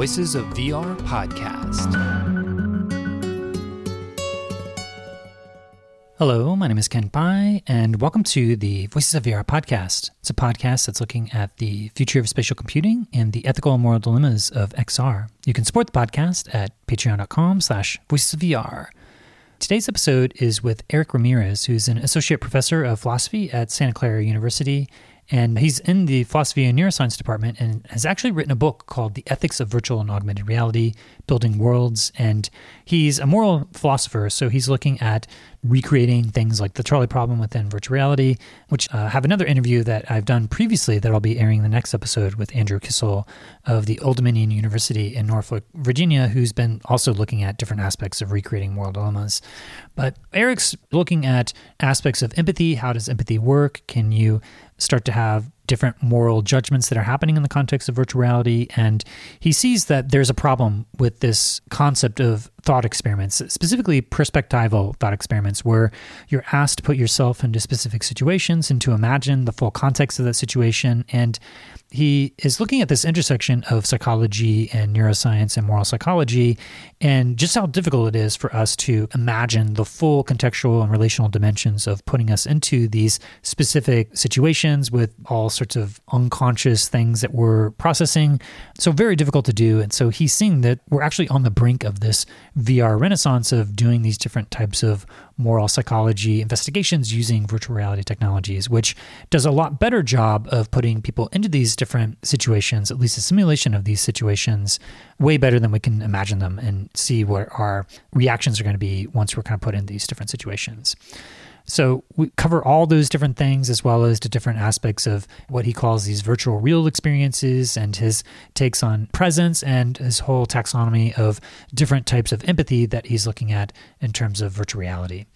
Voices of VR podcast. Hello, my name is Kent Bye, and welcome to the Voices of VR podcast. It's a podcast that's looking at the future of spatial computing and the ethical and moral dilemmas of XR. You can support the podcast at patreon.com slash voices of VR. Today's episode is with Eric Ramirez, who's an associate professor of philosophy at Santa Clara University and he's in the philosophy and neuroscience department and has actually written a book called The Ethics of Virtual and Augmented Reality Building Worlds. And he's a moral philosopher. So he's looking at recreating things like the trolley problem within virtual reality, which uh, have another interview that I've done previously that I'll be airing the next episode with Andrew Kissel of the Old Dominion University in Norfolk, Virginia, who's been also looking at different aspects of recreating moral dilemmas. But Eric's looking at aspects of empathy. How does empathy work? Can you start to have different moral judgments that are happening in the context of virtual reality. And he sees that there's a problem with this concept of thought experiments, specifically perspectival thought experiments, where you're asked to put yourself into specific situations and to imagine the full context of that situation. And he is looking at this intersection of psychology and neuroscience and moral psychology, and just how difficult it is for us to imagine the full contextual and relational dimensions of putting us into these specific situations with all sorts of unconscious things that we're processing. So, very difficult to do. And so, he's seeing that we're actually on the brink of this VR renaissance of doing these different types of moral psychology investigations using virtual reality technologies, which does a lot better job of putting people into these different situations, at least a simulation of these situations, way better than we can imagine them and see what our reactions are going to be once we're kind of put in these different situations. So we cover all those different things as well as the different aspects of what he calls these virtual real experiences and his takes on presence and his whole taxonomy of different types of empathy that he's looking at in terms of virtual reality.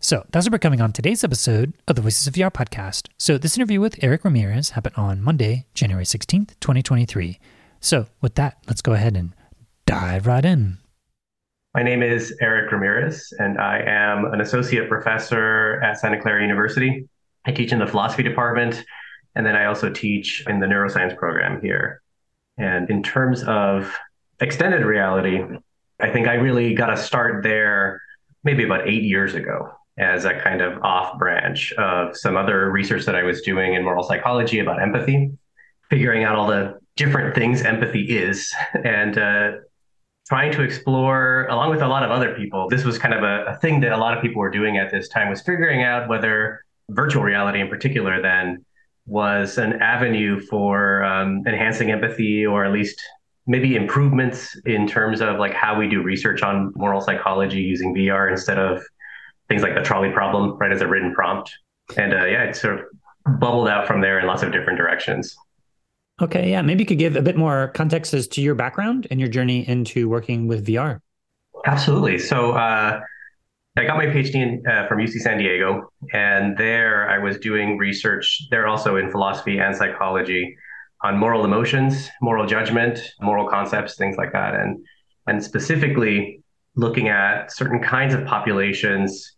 So that's what we're coming on today's episode of the Voices of VR podcast. So this interview with Eric Ramirez happened on Monday, January 16th, 2023. So with that, let's go ahead and dive right in. My name is Eric Ramirez, and I am an associate professor at Santa Clara University. I teach in the philosophy department, and then I also teach in the neuroscience program here. And in terms of extended reality, I think I really got a start there maybe about eight years ago as a kind of off branch of some other research that I was doing in moral psychology about empathy, figuring out all the different things empathy is, and uh, trying to explore along with a lot of other people this was kind of a, a, thing that a lot of people were doing at this time was figuring out whether virtual reality in particular then was an avenue for um, enhancing empathy or at least maybe improvements in terms of like how we do research on moral psychology using vr instead of things like the trolley problem right as a written prompt. And uh, yeah it sort of bubbled out from there in lots of different directions Okay, yeah. Maybe you could give a bit more context as to your background and your journey into working with VR. Absolutely. So uh, I got my PhD in, uh, from UC San Diego, and there I was doing research there also in philosophy and psychology on moral emotions, moral judgment, moral concepts, things like that, and and specifically looking at certain kinds of populations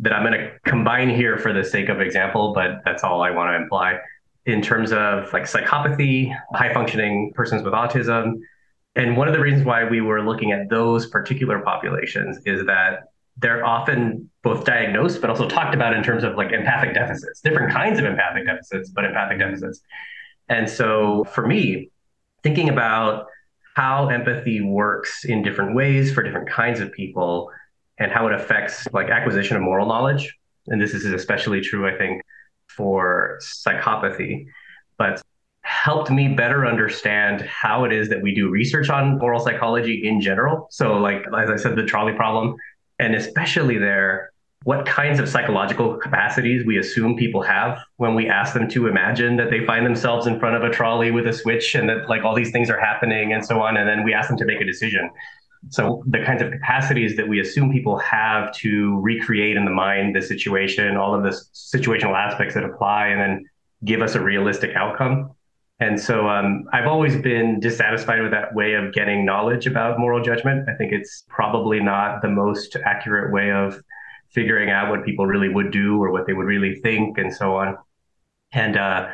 that I'm going to combine here for the sake of example, but that's all I want to imply in terms of like psychopathy, high functioning persons with autism. And one of the reasons why we were looking at those particular populations is that they're often both diagnosed but also talked about in terms of like empathic deficits, different kinds of empathic deficits, but empathic deficits. And so for me, thinking about how empathy works in different ways for different kinds of people and how it affects like acquisition of moral knowledge. And this is especially true, I think, for psychopathy, but helped me better understand how it is that we do research on moral psychology in general. So, like, as I said, the trolley problem, and especially there, what kinds of psychological capacities we assume people have when we ask them to imagine that they find themselves in front of a trolley with a switch and that like all these things are happening and so on and then we ask them to make a decision so the kinds of capacities that we assume people have to recreate in the mind the situation, all of the situational aspects that apply, and then give us a realistic outcome. And so um, I've always been dissatisfied with that way of getting knowledge about moral judgment. I think it's probably not the most accurate way of figuring out what people really would do or what they would really think and so on. And uh,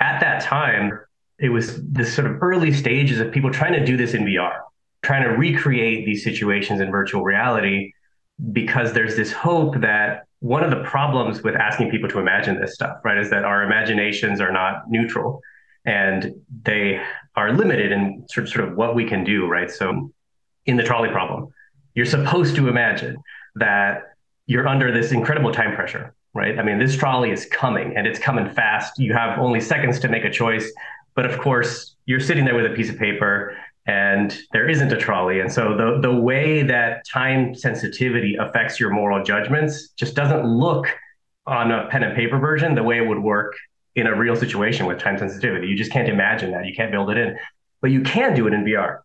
at that time, it was this sort of early stages of people trying to do this in VR, trying to recreate these situations in virtual reality because there's this hope that one of the problems with asking people to imagine this stuff, right, is that our imaginations are not neutral and they are limited in sort of, sort of what we can do, right? So in the trolley problem, you're supposed to imagine that you're under this incredible time pressure, right? I mean, this trolley is coming and it's coming fast. You have only seconds to make a choice. But of course, you're sitting there with a piece of paper and there isn't a trolley. And so the, the way that time sensitivity affects your moral judgments just doesn't look on a pen and paper version the way it would work in a real situation with time sensitivity. You just can't imagine that. You can't build it in, but you can do it in VR.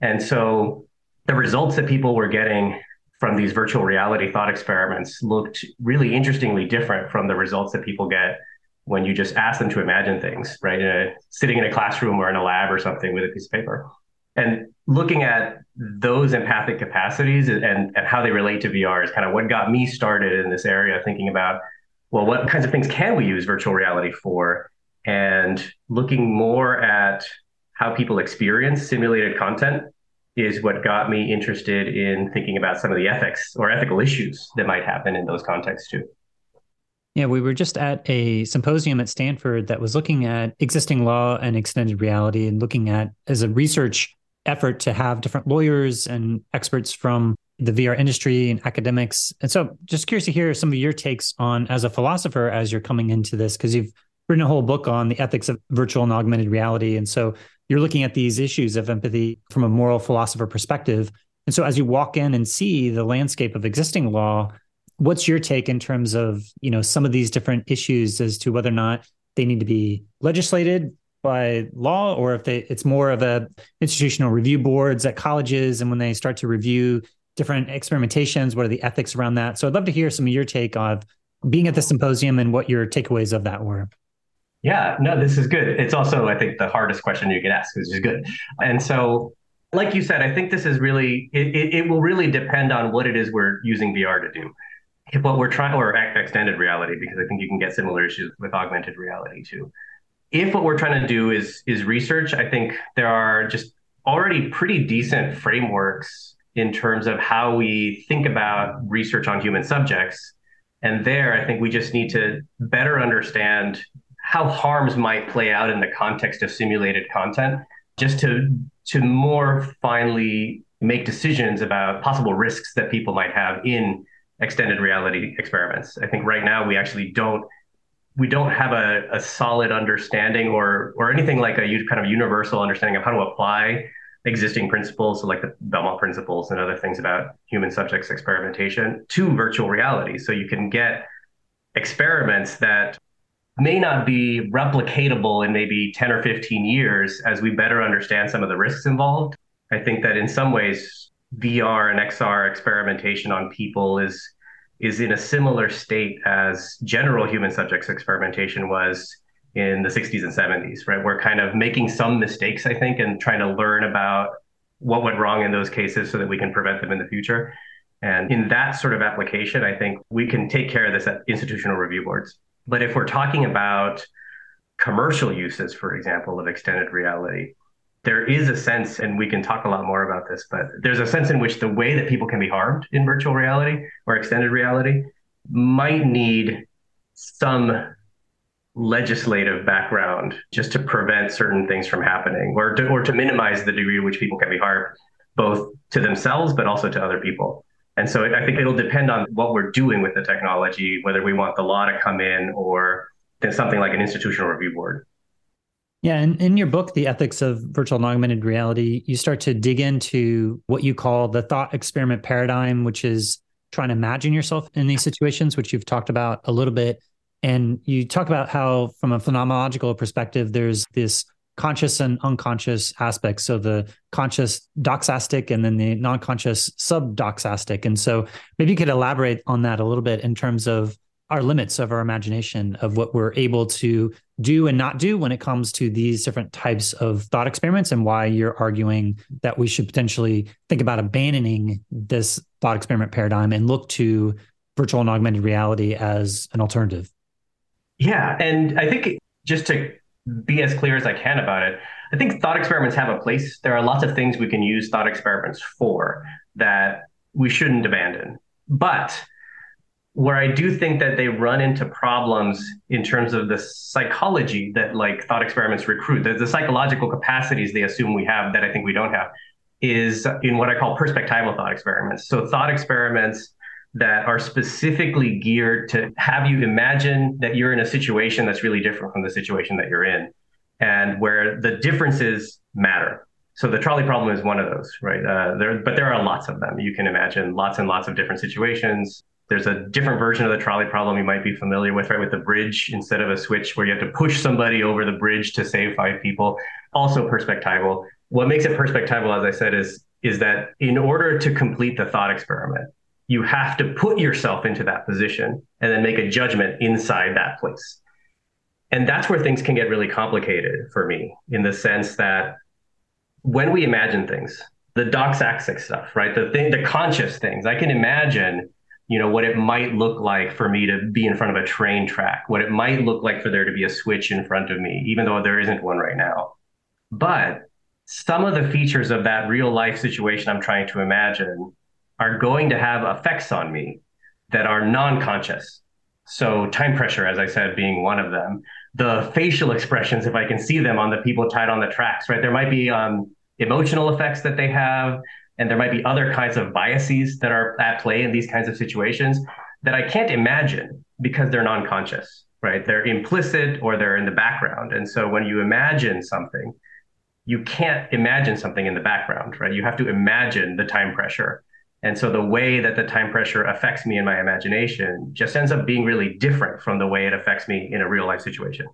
And so the results that people were getting from these virtual reality thought experiments looked really interestingly different from the results that people get when you just ask them to imagine things, right? In a, sitting in a classroom or in a lab or something with a piece of paper. And looking at those empathic capacities and, and how they relate to VR is kind of what got me started in this area, thinking about, well, what kinds of things can we use virtual reality for? And looking more at how people experience simulated content is what got me interested in thinking about some of the ethics or ethical issues that might happen in those contexts too. Yeah, we were just at a symposium at Stanford that was looking at existing law and extended reality and looking at as a research effort to have different lawyers and experts from the VR industry and academics. And so just curious to hear some of your takes on as a philosopher as you're coming into this because you've written a whole book on the ethics of virtual and augmented reality. And so you're looking at these issues of empathy from a moral philosopher perspective. And so as you walk in and see the landscape of existing law, what's your take in terms of, you know, some of these different issues as to whether or not they need to be legislated by law or if they it's more of a institutional review boards at colleges and when they start to review different experimentations what are the ethics around that so i'd love to hear some of your take on being at the symposium and what your takeaways of that were yeah, no, this is good. It's also, I think, the hardest question you can ask, which is good. And so, like you said, I think this is really, it, it, it will really depend on what it is we're using VR to do. If what we're trying, or extended reality, because I think you can get similar issues with augmented reality too. If what we're trying to do is is research, I think there are just already pretty decent frameworks in terms of how we think about research on human subjects. And there, I think we just need to better understand how harms might play out in the context of simulated content, just to to more finely make decisions about possible risks that people might have in extended reality experiments. I think right now we actually don't we don't have a, a solid understanding or or anything like a kind of universal understanding of how to apply existing principles, so like the Belmont principles and other things about human subjects experimentation to virtual reality. So you can get experiments that may not be replicatable in maybe 10 or 15 years as we better understand some of the risks involved. I think that in some ways, VR and XR experimentation on people is is in a similar state as general human subjects experimentation was in the 60s and 70s, right? We're kind of making some mistakes, I think, and trying to learn about what went wrong in those cases so that we can prevent them in the future. And in that sort of application, I think we can take care of this at institutional review boards. But if we're talking about commercial uses, for example, of extended reality, there is a sense, and we can talk a lot more about this, but there's a sense in which the way that people can be harmed in virtual reality or extended reality might need some legislative background just to prevent certain things from happening or to, or to minimize the degree to which people can be harmed, both to themselves, but also to other people. And so I think it'll depend on what we're doing with the technology, whether we want the law to come in or something like an institutional review board. Yeah, and in your book, The Ethics of Virtual and Augmented Reality, you start to dig into what you call the thought experiment paradigm, which is trying to imagine yourself in these situations, which you've talked about a little bit. And you talk about how, from a phenomenological perspective, there's this conscious and unconscious aspects. So the conscious doxastic and then the non-conscious subdoxastic. And so maybe you could elaborate on that a little bit in terms of our limits of our imagination of what we're able to do and not do when it comes to these different types of thought experiments and why you're arguing that we should potentially think about abandoning this thought experiment paradigm and look to virtual and augmented reality as an alternative. Yeah. And I think just to be as clear as I can about it. I think thought experiments have a place. There are lots of things we can use thought experiments for that we shouldn't abandon. But where I do think that they run into problems in terms of the psychology that like thought experiments recruit, the, the psychological capacities they assume we have that I think we don't have, is in what I call perspectival thought experiments. So thought experiments that are specifically geared to have you imagine that you're in a situation that's really different from the situation that you're in and where the differences matter. So the trolley problem is one of those, right? Uh, there, but there are lots of them. You can imagine lots and lots of different situations. There's a different version of the trolley problem you might be familiar with, right? With the bridge instead of a switch where you have to push somebody over the bridge to save five people. Also perspectival. What makes it perspectival, as I said, is is that in order to complete the thought experiment, you have to put yourself into that position and then make a judgment inside that place. And that's where things can get really complicated for me in the sense that when we imagine things, the doxastic stuff, right? The thing, the conscious things, I can imagine, you know, what it might look like for me to be in front of a train track, what it might look like for there to be a switch in front of me, even though there isn't one right now. But some of the features of that real life situation I'm trying to imagine are going to have effects on me that are non-conscious. So time pressure, as I said, being one of them. The facial expressions, if I can see them on the people tied on the tracks, right? There might be um, emotional effects that they have, and there might be other kinds of biases that are at play in these kinds of situations that I can't imagine because they're non-conscious, right? They're implicit or they're in the background. And so when you imagine something, you can't imagine something in the background, right? You have to imagine the time pressure and so the way that the time pressure affects me in my imagination just ends up being really different from the way it affects me in a real life situation.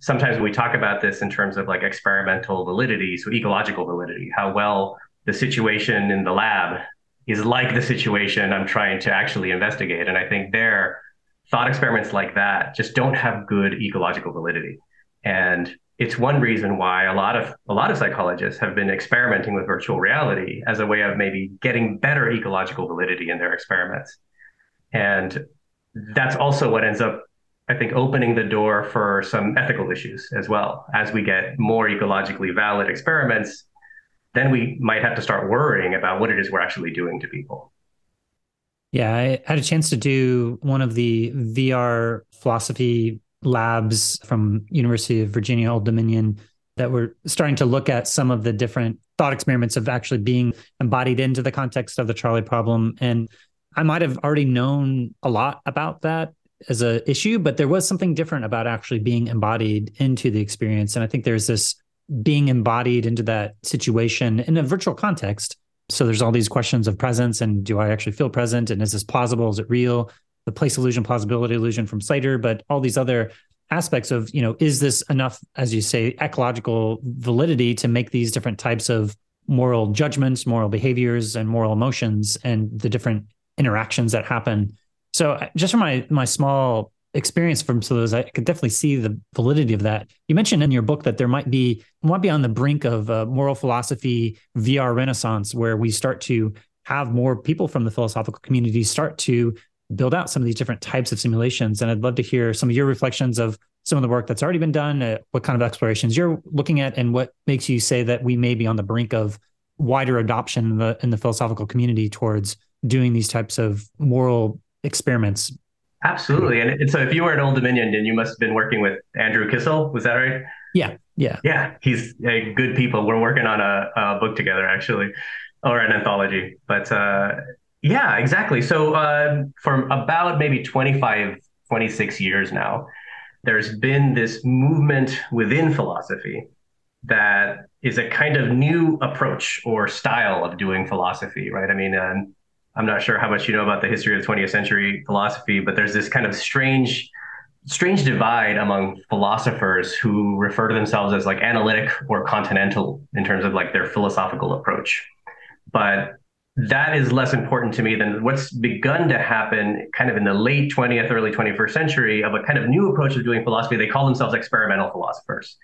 Sometimes we talk about this in terms of like experimental validity, so ecological validity, how well the situation in the lab is like the situation I'm trying to actually investigate. And I think there, thought experiments like that just don't have good ecological validity. And it's one reason why a lot of a lot of psychologists have been experimenting with virtual reality as a way of maybe getting better ecological validity in their experiments. And that's also what ends up, I think, opening the door for some ethical issues as well. As we get more ecologically valid experiments, then we might have to start worrying about what it is we're actually doing to people. Yeah, I had a chance to do one of the VR philosophy labs from University of Virginia Old Dominion that were starting to look at some of the different thought experiments of actually being embodied into the context of the trolley problem and I might have already known a lot about that as a issue but there was something different about actually being embodied into the experience and I think there's this being embodied into that situation in a virtual context. So there's all these questions of presence and do I actually feel present? And is this plausible? Is it real? The place illusion, plausibility illusion from Slater, but all these other aspects of, you know, is this enough, as you say, ecological validity to make these different types of moral judgments, moral behaviors, and moral emotions and the different interactions that happen. So just from my my small experience from some of those, I could definitely see the validity of that. You mentioned in your book that there might be might be on the brink of a moral philosophy VR renaissance where we start to have more people from the philosophical community start to build out some of these different types of simulations. And I'd love to hear some of your reflections of some of the work that's already been done, uh, what kind of explorations you're looking at, and what makes you say that we may be on the brink of wider adoption in the, in the philosophical community towards doing these types of moral experiments. Absolutely. And so if you were at Old Dominion, then you must have been working with Andrew Kissel. Was that right? Yeah. Yeah. Yeah. He's a good people. We're working on a, a book together, actually, or an anthology. But uh, yeah, exactly. So uh, for about maybe 25, 26 years now, there's been this movement within philosophy that is a kind of new approach or style of doing philosophy, right? I mean, um, I'm not sure how much you know about the history of 20th century philosophy, but there's this kind of strange, strange divide among philosophers who refer to themselves as like analytic or continental in terms of like their philosophical approach. But that is less important to me than what's begun to happen kind of in the late 20th, early 21st century of a kind of new approach of doing philosophy. They call themselves experimental philosophers.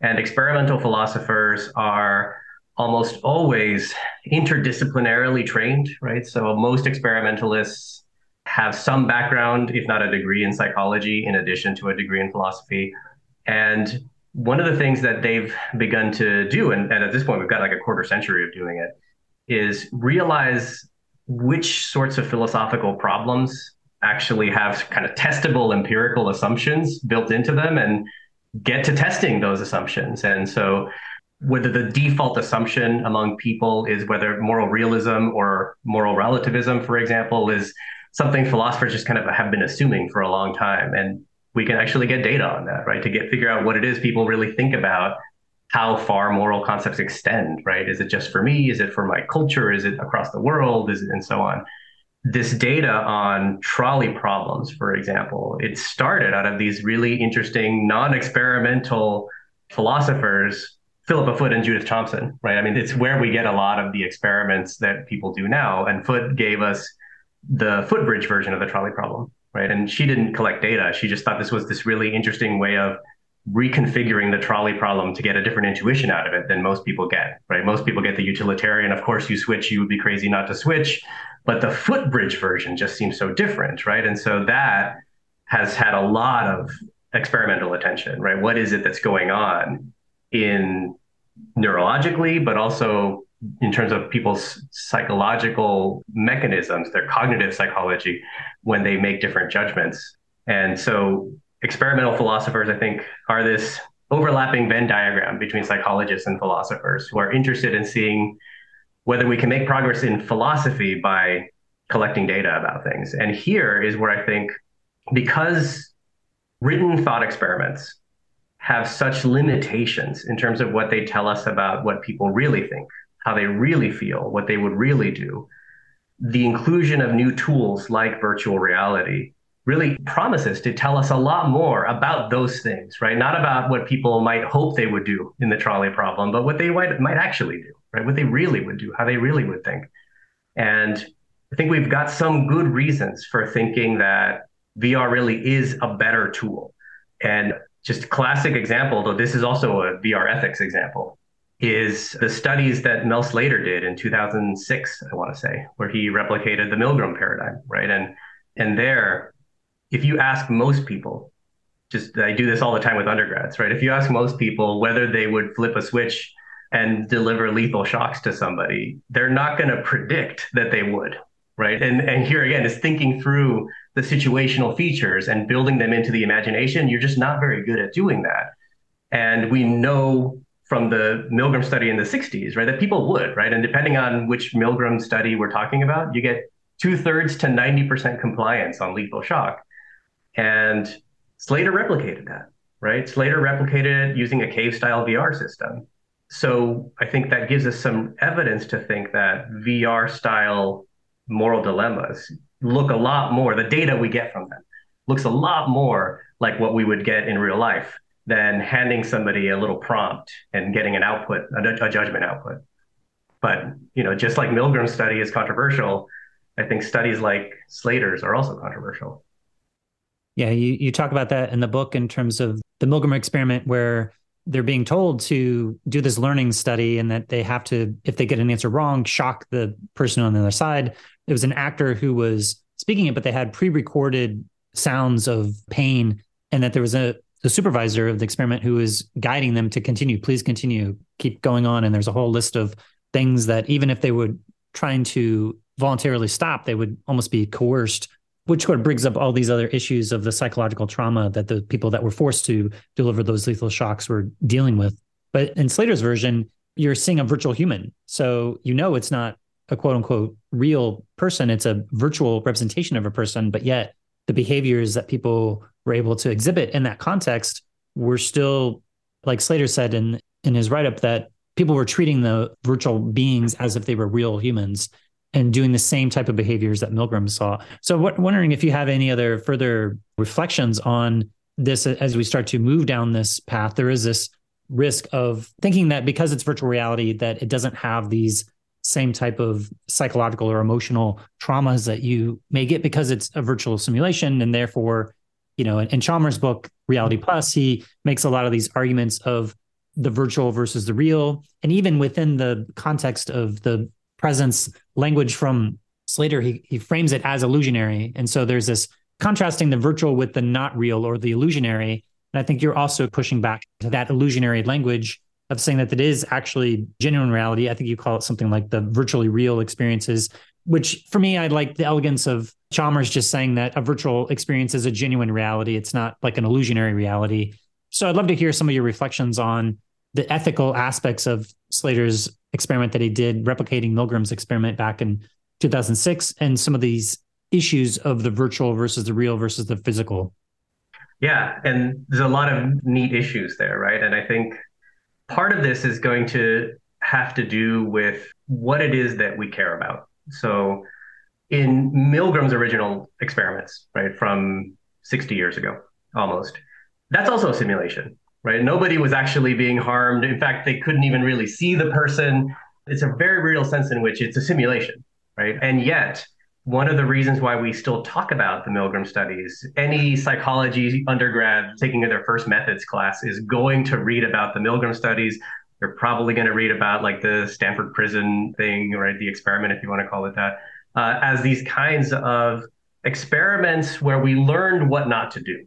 And experimental philosophers are almost always interdisciplinarily trained, right? So most experimentalists have some background, if not a degree in psychology, in addition to a degree in philosophy. And one of the things that they've begun to do, and, and at this point we've got like a quarter century of doing it, is realize which sorts of philosophical problems actually have kind of testable empirical assumptions built into them and get to testing those assumptions. And so whether the default assumption among people is whether moral realism or moral relativism, for example, is something philosophers just kind of have been assuming for a long time. And we can actually get data on that, right? To get figure out what it is people really think about how far moral concepts extend, right? Is it just for me? Is it for my culture? Is it across the world? Is it and so on? This data on trolley problems, for example, it started out of these really interesting non-experimental philosophers Philippa Foot and Judith Thomson, right? I mean, it's where we get a lot of the experiments that people do now. And Foot gave us the footbridge version of the trolley problem, right? And she didn't collect data. She just thought this was this really interesting way of reconfiguring the trolley problem to get a different intuition out of it than most people get, right? Most people get the utilitarian. Of course, you switch, you would be crazy not to switch. But the footbridge version just seems so different, right? And so that has had a lot of experimental attention, right? What is it that's going on? In neurologically, but also in terms of people's psychological mechanisms, their cognitive psychology, when they make different judgments. And so experimental philosophers, I think, are this overlapping Venn diagram between psychologists and philosophers who are interested in seeing whether we can make progress in philosophy by collecting data about things. And here is where I think, because written thought experiments have such limitations in terms of what they tell us about what people really think, how they really feel, what they would really do. The inclusion of new tools like virtual reality really promises to tell us a lot more about those things, right? Not about what people might hope they would do in the trolley problem, but what they might, might actually do, right? What they really would do, how they really would think. And I think we've got some good reasons for thinking that VR really is a better tool. And just classic example, though this is also a VR ethics example, is the studies that Mel Slater did in 2006, I want to say, where he replicated the Milgram paradigm, right? And and there, if you ask most people, just I do this all the time with undergrads, right? If you ask most people whether they would flip a switch and deliver lethal shocks to somebody, they're not going to predict that they would, right? And and here again is thinking through the situational features and building them into the imagination. You're just not very good at doing that. And we know from the Milgram study in the 60s, right, that people would, right? And depending on which Milgram study we're talking about, you get two thirds to 90% compliance on lethal shock. And Slater replicated that, right? Slater replicated it using a cave style VR system. So I think that gives us some evidence to think that VR style moral dilemmas look a lot more, the data we get from them looks a lot more like what we would get in real life than handing somebody a little prompt and getting an output, a, a judgment output. But, you know, just like Milgram's study is controversial, I think studies like Slater's are also controversial. Yeah, you, you talk about that in the book in terms of the Milgram experiment where they're being told to do this learning study and that they have to, if they get an answer wrong, shock the person on the other side. It was an actor who was speaking it, but they had pre-recorded sounds of pain, and that there was a the supervisor of the experiment who was guiding them to continue. Please continue, keep going on. And there's a whole list of things that even if they were trying to voluntarily stop, they would almost be coerced which sort of brings up all these other issues of the psychological trauma that the people that were forced to deliver those lethal shocks were dealing with. But in Slater's version, you're seeing a virtual human. So you know it's not a quote unquote real person, it's a virtual representation of a person, but yet the behaviors that people were able to exhibit in that context were still, like Slater said in, in his write up, that people were treating the virtual beings as if they were real humans and doing the same type of behaviors that Milgram saw. So, what, wondering if you have any other further reflections on this as we start to move down this path. There is this risk of thinking that because it's virtual reality, that it doesn't have these same type of psychological or emotional traumas that you may get because it's a virtual simulation, and therefore, you know, in, in Chalmers' book Reality Plus, he makes a lot of these arguments of the virtual versus the real, and even within the context of the presence language from Slater, he, he frames it as illusionary. And so there's this contrasting the virtual with the not real or the illusionary. And I think you're also pushing back to that illusionary language of saying that it is actually genuine reality. I think you call it something like the virtually real experiences, which for me, I like the elegance of Chalmers just saying that a virtual experience is a genuine reality. It's not like an illusionary reality. So I'd love to hear some of your reflections on the ethical aspects of Slater's experiment that he did, replicating Milgram's experiment back in 2006, and some of these issues of the virtual versus the real versus the physical. Yeah, and there's a lot of neat issues there, right? And I think part of this is going to have to do with what it is that we care about. So, in Milgram's original experiments, right, from 60 years ago almost, that's also a simulation, right? Nobody was actually being harmed. In fact, they couldn't even really see the person. It's a very real sense in which it's a simulation, right? And yet, one of the reasons why we still talk about the Milgram studies, any psychology undergrad taking their first methods class is going to read about the Milgram studies. They're probably going to read about like the Stanford prison thing, right? The experiment, if you want to call it that, uh, as these kinds of experiments where we learned what not to do.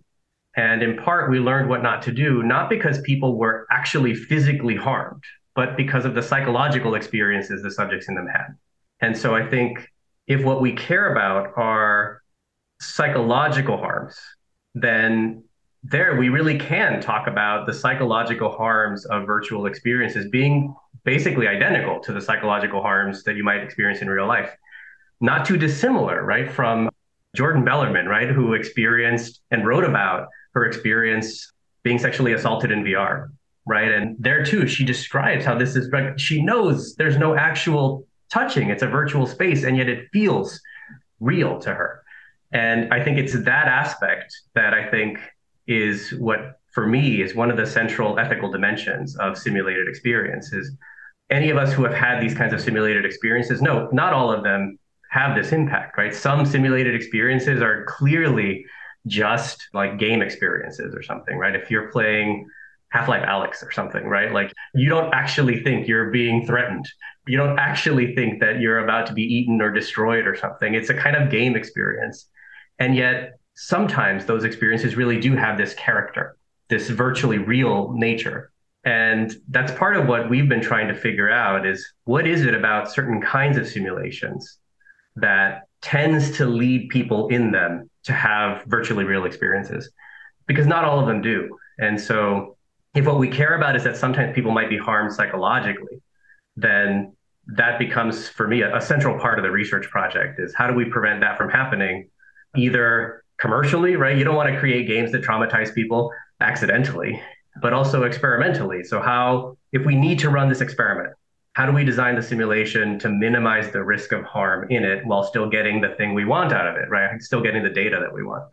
And in part, we learned what not to do, not because people were actually physically harmed, but because of the psychological experiences the subjects in them had. And so I think if what we care about are psychological harms, then there we really can talk about the psychological harms of virtual experiences being basically identical to the psychological harms that you might experience in real life. Not too dissimilar, right, from Jordan Belamire, right, who experienced and wrote about her experience being sexually assaulted in VR, right? And there too, she describes how this is, she knows there's no actual touching. It's a virtual space, and yet it feels real to her. And I think it's that aspect that I think is what, for me, is one of the central ethical dimensions of simulated experiences. Any of us who have had these kinds of simulated experiences, no, not all of them have this impact, right? Some simulated experiences are clearly just like game experiences or something, right? If you're playing Half-Life Alyx or something, right? Like you don't actually think you're being threatened. You don't actually think that you're about to be eaten or destroyed or something. It's a kind of game experience. And yet sometimes those experiences really do have this character, this virtually real nature. And that's part of what we've been trying to figure out is what is it about certain kinds of simulations that tends to lead people in them to have virtually real experiences? Because not all of them do. And so if what we care about is that sometimes people might be harmed psychologically, then that becomes for me a, a, central part of the research project is how do we prevent that from happening either commercially right? You don't want to create games that traumatize people accidentally but also experimentally. So how if we need to run this experiment how do we design the simulation to minimize the risk of harm in it while still getting the thing we want out of it right? Still getting the data that we want.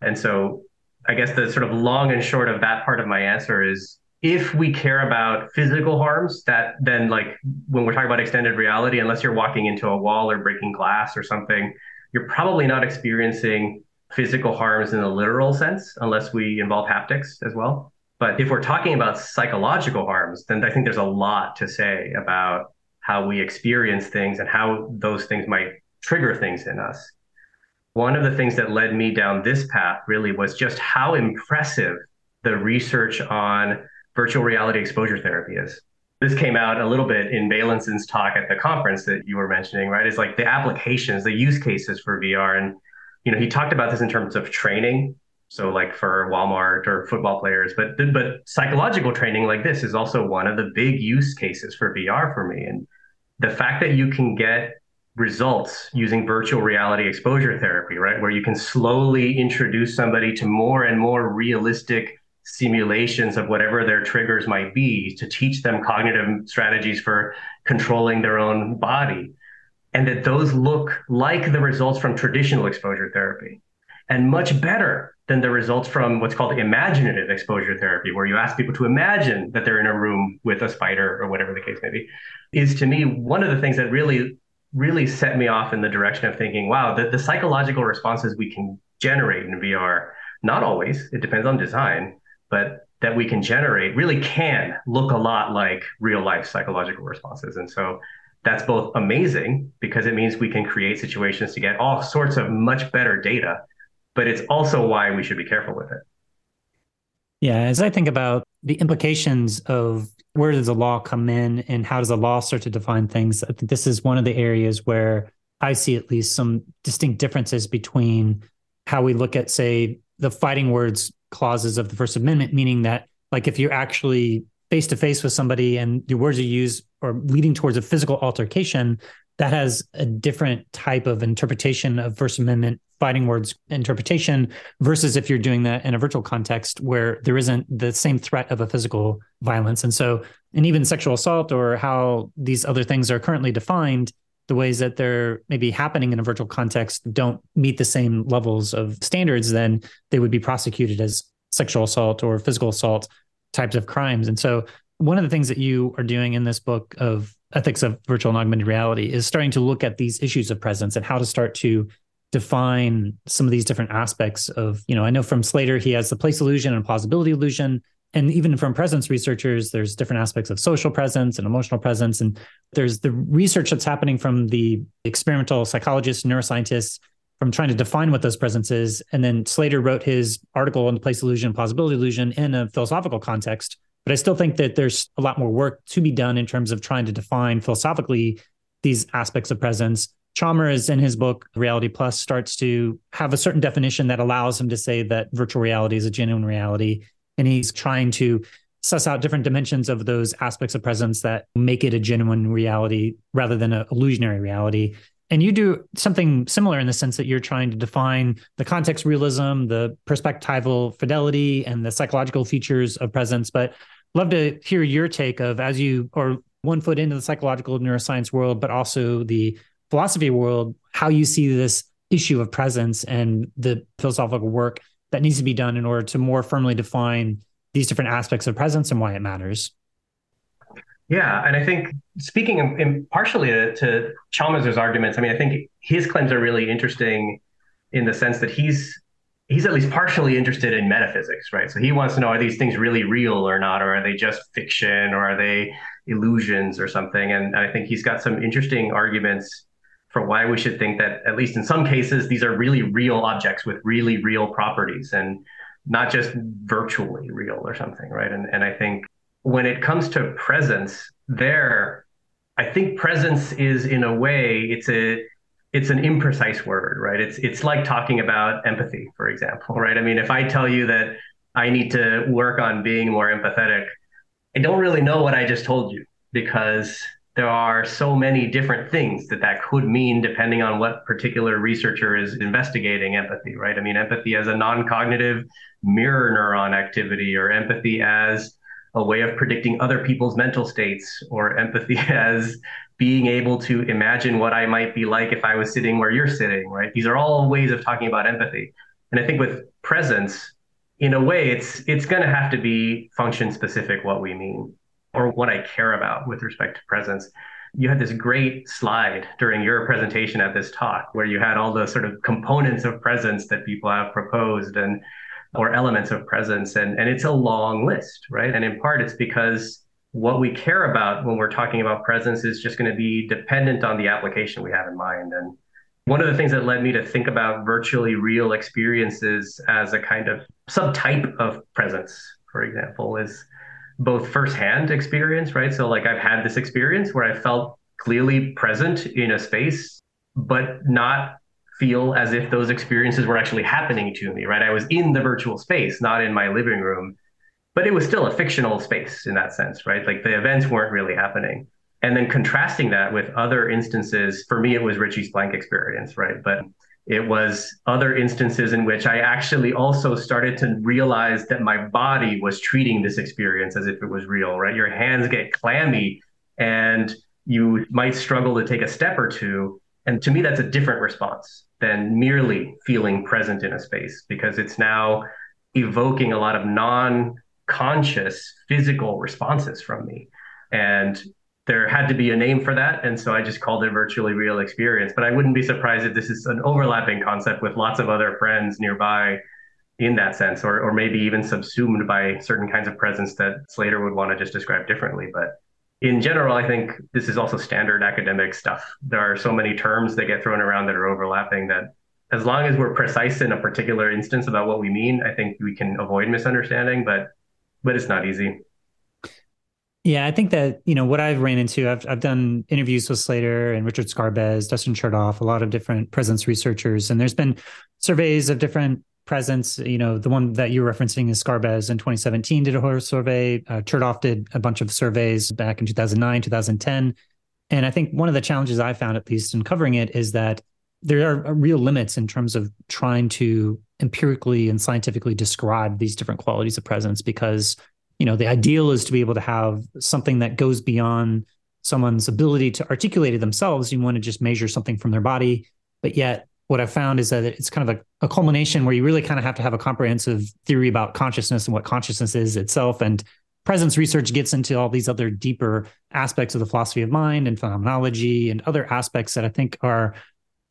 And so I guess the sort of long and short of that part of my answer is if we care about physical harms, that then like when we're talking about extended reality, unless you're walking into a wall or breaking glass or something, you're probably not experiencing physical harms in the literal sense, unless we involve haptics as well. But if we're talking about psychological harms, then I think there's a lot to say about how we experience things and how those things might trigger things in us one of the things that led me down this path really was just how impressive the research on virtual reality exposure therapy is. This came out a little bit in Bailenson's talk at the conference that you were mentioning, right? Is like the applications, the use cases for VR. And, you know, he talked about this in terms of training. So like for Walmart or football players, but but psychological training like this is also one of the big use cases for VR for me. And the fact that you can get results using virtual reality exposure therapy, right? Where you can slowly introduce somebody to more and more realistic simulations of whatever their triggers might be to teach them cognitive strategies for controlling their own body. And that those look like the results from traditional exposure therapy and much better than the results from what's called imaginative exposure therapy, where you ask people to imagine that they're in a room with a spider or whatever the case may be, is to me one of the things that really really set me off in the direction of thinking, wow, the, the psychological responses we can generate in VR, not always, it depends on design, but that we can generate really can look a lot like real life psychological responses. And so that's both amazing because it means we can create situations to get all sorts of much better data, but it's also why we should be careful with it. Yeah, as I think about the implications of where does the law come in and how does the law start to define things, I think this is one of the areas where I see at least some distinct differences between how we look at, say, the fighting words clauses of the First Amendment, meaning that, like, if you're actually face to face with somebody and the words you use are leading towards a physical altercation, that has a different type of interpretation of First Amendment fighting words interpretation versus if you're doing that in a virtual context where there isn't the same threat of a physical violence. And so, and even sexual assault or how these other things are currently defined, the ways that they're maybe happening in a virtual context don't meet the same levels of standards, then they would be prosecuted as sexual assault or physical assault types of crimes. And so, one of the things that you are doing in this book of ethics of virtual and augmented reality is starting to look at these issues of presence and how to start to define some of these different aspects of, you know, I know from Slater, he has the place illusion and plausibility illusion. And even from presence researchers, there's different aspects of social presence and emotional presence. And there's the research that's happening from the experimental psychologists, neuroscientists, from trying to define what those presence is And then Slater wrote his article on the place illusion, plausibility illusion in a philosophical context. But I still think that there's a lot more work to be done in terms of trying to define philosophically these aspects of presence Chalmers in his book Reality Plus starts to have a certain definition that allows him to say that virtual reality is a genuine reality. And he's trying to suss out different dimensions of those aspects of presence that make it a genuine reality rather than an illusionary reality. And you do something similar in the sense that you're trying to define the context realism, the perspectival fidelity, and the psychological features of presence. But love to hear your take of as you are one foot into the psychological neuroscience world, but also the philosophy world how you see this issue of presence and the philosophical work that needs to be done in order to more firmly define these different aspects of presence and why it matters. Yeah, and I think speaking in, in partially to, to Chalmers' arguments, I mean, I think his claims are really interesting in the sense that he's he's at least partially interested in metaphysics, right? So he wants to know are these things really real or not, or are they just fiction, or are they illusions or something? And I think he's got some interesting arguments for why we should think that, at least in some cases, these are really real objects with really real properties and not just virtually real or something, right? And, and I think when it comes to presence, there, I think presence is in a way, it's a it's an imprecise word, right? It's it's like talking about empathy, for example, right? I mean, if I tell you that I need to work on being more empathetic, I don't really know what I just told you because there are so many different things that that could mean depending on what particular researcher is investigating empathy right? I mean empathy as a non-cognitive mirror neuron activity or empathy as a way of predicting other people's mental states or empathy as being able to imagine what i might be like if i was sitting where you're sitting right? These are all ways of talking about empathy. And i think with presence in a way it's it's going to have to be function specific what we mean or what I care about with respect to presence. You had this great slide during your presentation at this talk where you had all the sort of components of presence that people have proposed and or elements of presence and and it's a long list, right? And in part it's because what we care about when we're talking about presence is just going to be dependent on the application we have in mind and one of the things that led me to think about virtually real experiences as a kind of subtype of presence, for example, is both firsthand experience, right? So like I've had this experience where I felt clearly present in a space, but not feel as if those experiences were actually happening to me, right? I was in the virtual space, not in my living room, but it was still a fictional space in that sense, right? Like the events weren't really happening. And then contrasting that with other instances, for me, it was Richie's Plank Experience, right? But it was other instances in which I actually also started to realize that my body was treating this experience as if it was real, right? Your hands get clammy and you might struggle to take a step or two. And to me, that's a different response than merely feeling present in a space because it's now evoking a lot of non conscious physical responses from me. And there had to be a name for that. And so I just called it virtually real experience. But I wouldn't be surprised if this is an overlapping concept with lots of other friends nearby in that sense, or, or maybe even subsumed by certain kinds of presence that Slater would want to just describe differently. But in general, I think this is also standard academic stuff. There are so many terms that get thrown around that are overlapping that as long as we're precise in a particular instance about what we mean, I think we can avoid misunderstanding, but but it's not easy. Yeah, I think that, you know, what I've ran into, I've, I've done interviews with Slater and Richard Skarbez, Dustin Chertoff, a lot of different presence researchers. And there's been surveys of different presence. You know, the one that you're referencing is Skarbez in 2017 did a whole survey. Uh, Chertoff did a bunch of surveys back in 2009, 2010. And I think one of the challenges I found, at least in covering it, is that there are real limits in terms of trying to empirically and scientifically describe these different qualities of presence because you know the ideal is to be able to have something that goes beyond someone's ability to articulate it themselves. You want to just measure something from their body. But yet what i've found is that it's kind of a, a culmination where you really kind of have to have a comprehensive theory about consciousness and what consciousness is itself. And presence research gets into all these other deeper aspects of the philosophy of mind and phenomenology and other aspects that i think are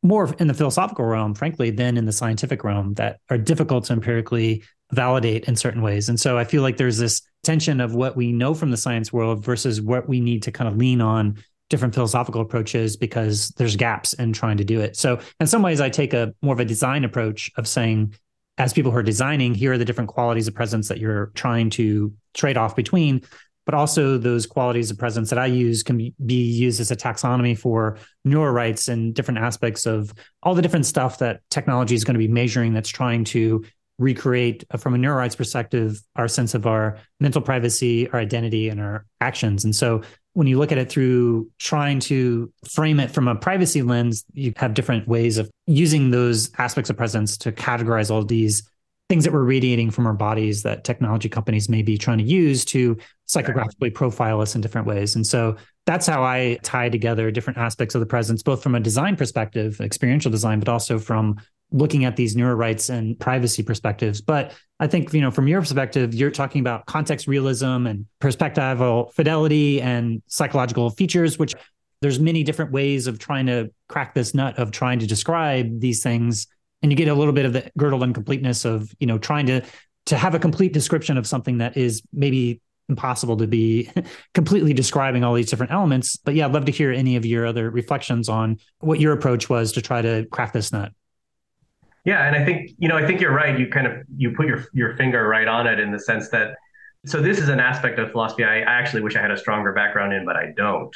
more in the philosophical realm, frankly, than in the scientific realm that are difficult to empirically validate in certain ways. And so I feel like there's this tension of what we know from the science world versus what we need to kind of lean on different philosophical approaches because there's gaps in trying to do it. So in some ways I take a more of a design approach of saying as people who are designing, here are the different qualities of presence that you're trying to trade off between but also those qualities of presence that I use can be used as a taxonomy for neurorights and different aspects of all the different stuff that technology is going to be measuring that's trying to recreate uh, from a neurorights perspective our sense of our mental privacy, our identity, and our actions. And so when you look at it through trying to frame it from a privacy lens, you have different ways of using those aspects of presence to categorize all these things that we're radiating from our bodies that technology companies may be trying to use to psychographically profile us in different ways. And so that's how I tie together different aspects of the presence, both from a design perspective, experiential design, but also from looking at these neurorights and privacy perspectives. But I think, you know, from your perspective, you're talking about context realism and perspectival fidelity and psychological features, which there's many different ways of trying to crack this nut of trying to describe these things and you get a little bit of the Gödel incompleteness of you know trying to to have a complete description of something that is maybe impossible to be completely describing all these different elements. But yeah, I'd love to hear any of your other reflections on what your approach was to try to crack this nut. Yeah, and I think you know I think you're right. You kind of you put your your finger right on it in the sense that so this is an aspect of philosophy I, I actually wish I had a stronger background in, but I don't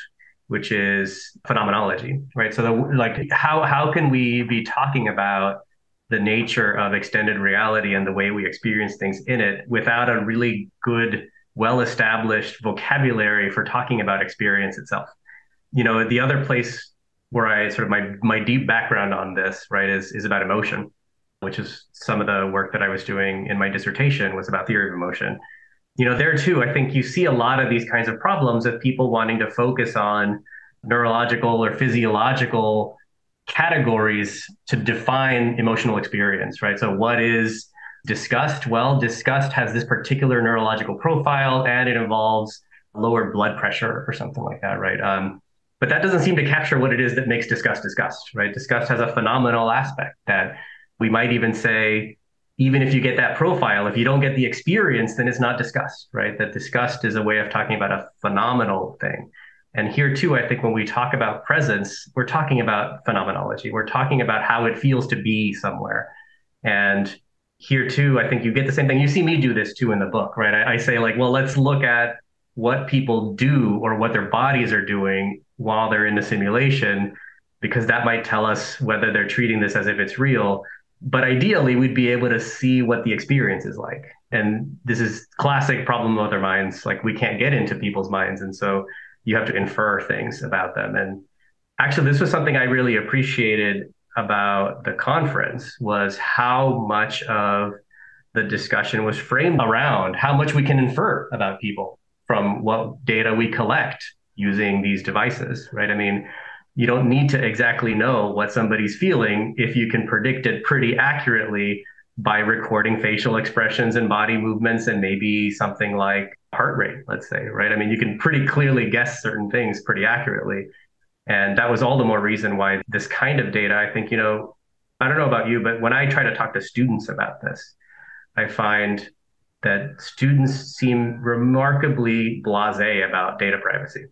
which is phenomenology, right? So, the, like, how how can we be talking about the nature of extended reality and the way we experience things in it without a really good, well established vocabulary for talking about experience itself. You know, the other place where I sort of my my deep background on this, right, is is about emotion, which is some of the work that I was doing in my dissertation was about theory of emotion. You know, there too, I think you see a lot of these kinds of problems of people wanting to focus on neurological or physiological categories to define emotional experience, right? So, what is disgust? Well, disgust has this particular neurological profile and it involves lower blood pressure or something like that, right? Um, but that doesn't seem to capture what it is that makes disgust disgust, right? Disgust has a phenomenal aspect that we might even say, even if you get that profile, if you don't get the experience, then it's not disgust, right? That disgust is a way of talking about a phenomenal thing. And here too, I think when we talk about presence, we're talking about phenomenology. We're talking about how it feels to be somewhere. And here too, I think you get the same thing. You see me do this too in the book, right? I, I say like, well, let's look at what people do or what their bodies are doing while they're in the simulation, because that might tell us whether they're treating this as if it's real. But ideally, we'd be able to see what the experience is like. And this is classic problem of other minds. Like we can't get into people's minds. And so you have to infer things about them. And actually, this was something I really appreciated about the conference was how much of the discussion was framed around how much we can infer about people from what data we collect using these devices, right? I mean, you don't need to exactly know what somebody's feeling if you can predict it pretty accurately by recording facial expressions and body movements and maybe something like heart rate, let's say, right? I mean, you can pretty clearly guess certain things pretty accurately. And that was all the more reason why this kind of data, I think, you know, I don't know about you, but when I try to talk to students about this, I find that students seem remarkably blase about data privacy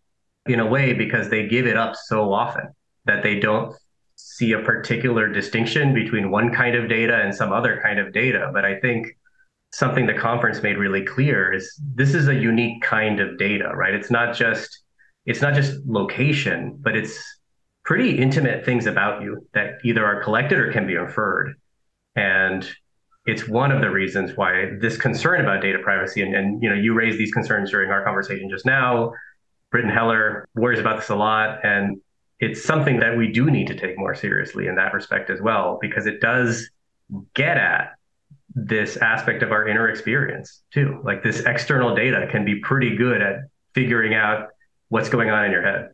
in a way because they give it up so often that they don't see a particular distinction between one kind of data and some other kind of data. But I think something the conference made really clear is this is a unique kind of data, right? It's not just it's not just location, but it's pretty intimate things about you that either are collected or can be inferred. And it's one of the reasons why this concern about data privacy and, and you know you raised these concerns during our conversation just now. Brittan Heller worries about this a lot, and it's something that we do need to take more seriously in that respect as well, because it does get at this aspect of our inner experience too. Like this external data can be pretty good at figuring out what's going on in your head.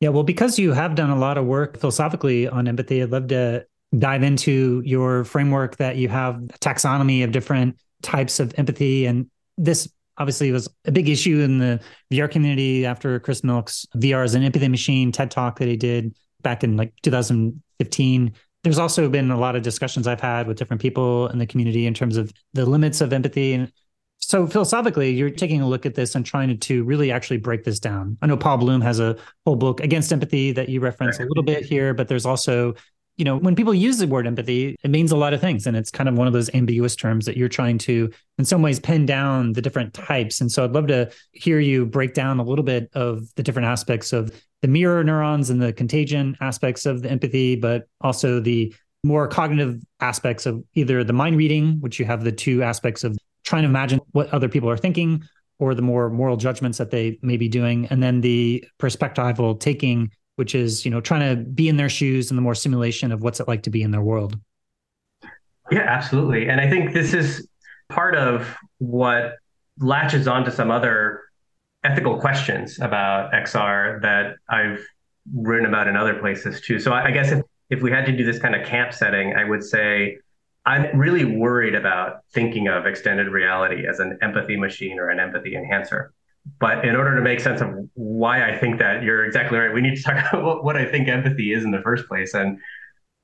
Yeah, well, because you have done a lot of work philosophically on empathy, I'd love to dive into your framework that you have a taxonomy of different types of empathy. And this obviously it was a big issue in the VR community after Chris Milk's VR is an empathy machine TED talk that he did back in like 2015 there's also been a lot of discussions I've had with different people in the community in terms of the limits of empathy. And so philosophically, you're taking a look at this and trying to, to really actually break this down. I know Paul Bloom has a whole book against empathy that you reference a little bit here, but there's also, you know, when people use the word empathy, it means a lot of things. And it's kind of one of those ambiguous terms that you're trying to, in some ways, pin down the different types. And so I'd love to hear you break down a little bit of the different aspects of the mirror neurons and the contagion aspects of the empathy, but also the more cognitive aspects of either the mind reading, which you have the two aspects of trying to imagine what other people are thinking, or the more moral judgments that they may be doing, and then the perspectival taking, which is you know trying to be in their shoes and the more simulation of what's it like to be in their world. Yeah, absolutely, and I think this is part of what latches onto some other ethical questions about XR that I've written about in other places too. So I, I guess if, if we had to do this kind of camp setting, I would say I'm really worried about thinking of extended reality as an empathy machine or an empathy enhancer. But in order to make sense of why I think that, you're exactly right. We need to talk about what I think empathy is in the first place. And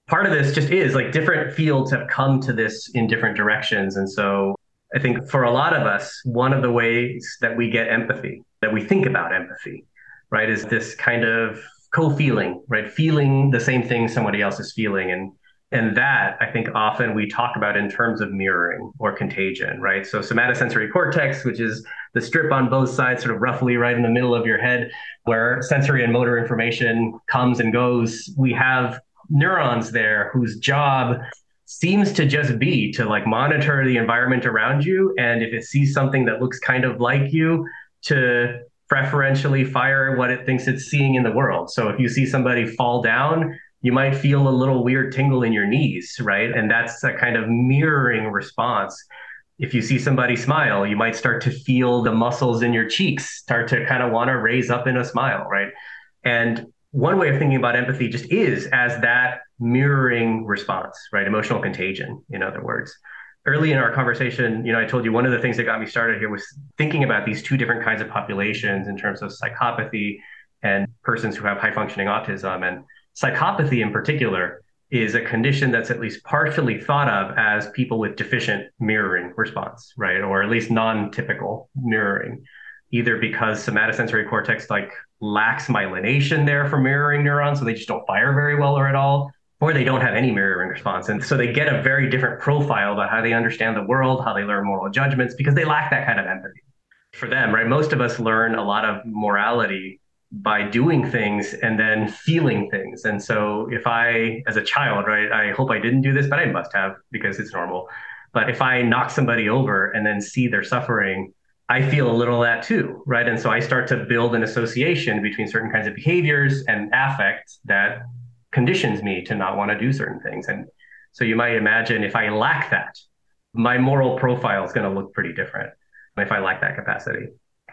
part of this just is like different fields have come to this in different directions. And so I think for a lot of us, one of the ways that we get empathy, that we think about empathy, right, is this kind of co-feeling, right? Feeling the same thing somebody else is feeling. And and that I think often we talk about in terms of mirroring or contagion, right? So somatosensory cortex, which is the strip on both sides, sort of roughly right in the middle of your head, where sensory and motor information comes and goes. We have neurons there whose job seems to just be to like monitor the environment around you. And if it sees something that looks kind of like you to preferentially fire what it thinks it's seeing in the world. So if you see somebody fall down you might feel a little weird tingle in your knees right? And that's a kind of mirroring response if you see somebody smile you might start to feel the muscles in your cheeks start to kind of want to raise up in a smile right and one way of thinking about empathy just is as that mirroring response, right? Emotional contagion, in other words. Early in our conversation, you know, I told you one of the things that got me started here was thinking about these two different kinds of populations in terms of psychopathy and persons who have high functioning autism. And psychopathy in particular is a condition that's at least partially thought of as people with deficient mirroring response, right? Or at least non typical mirroring, either because somatosensory cortex like lacks myelination there for mirroring neurons, so they just don't fire very well or at all, or they don't have any mirroring response. And so they get a very different profile about how they understand the world, how they learn moral judgments, because they lack that kind of empathy. For them, right? Most of us learn a lot of morality by doing things and then feeling things. And so if I, as a child, right, I hope I didn't do this, but I must have because it's normal. But if I knock somebody over and then see their suffering, I feel a little of that too, right? And so I start to build an association between certain kinds of behaviors and affect that conditions me to not want to do certain things. And so you might imagine if I lack that, my moral profile is going to look pretty different if I lack that capacity.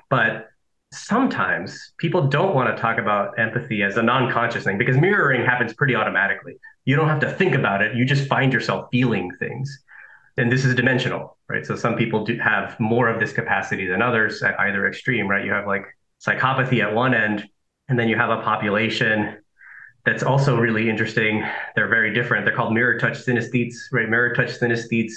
But sometimes people don't want to talk about empathy as a non-conscious thing because mirroring happens pretty automatically. You don't have to think about it. You just find yourself feeling things. And this is dimensional, right? So some people do have more of this capacity than others at either extreme, right? You have like psychopathy at one end, and then you have a population that's also really interesting. They're very different. They're called mirror touch synesthetes, right? Mirror touch synesthetes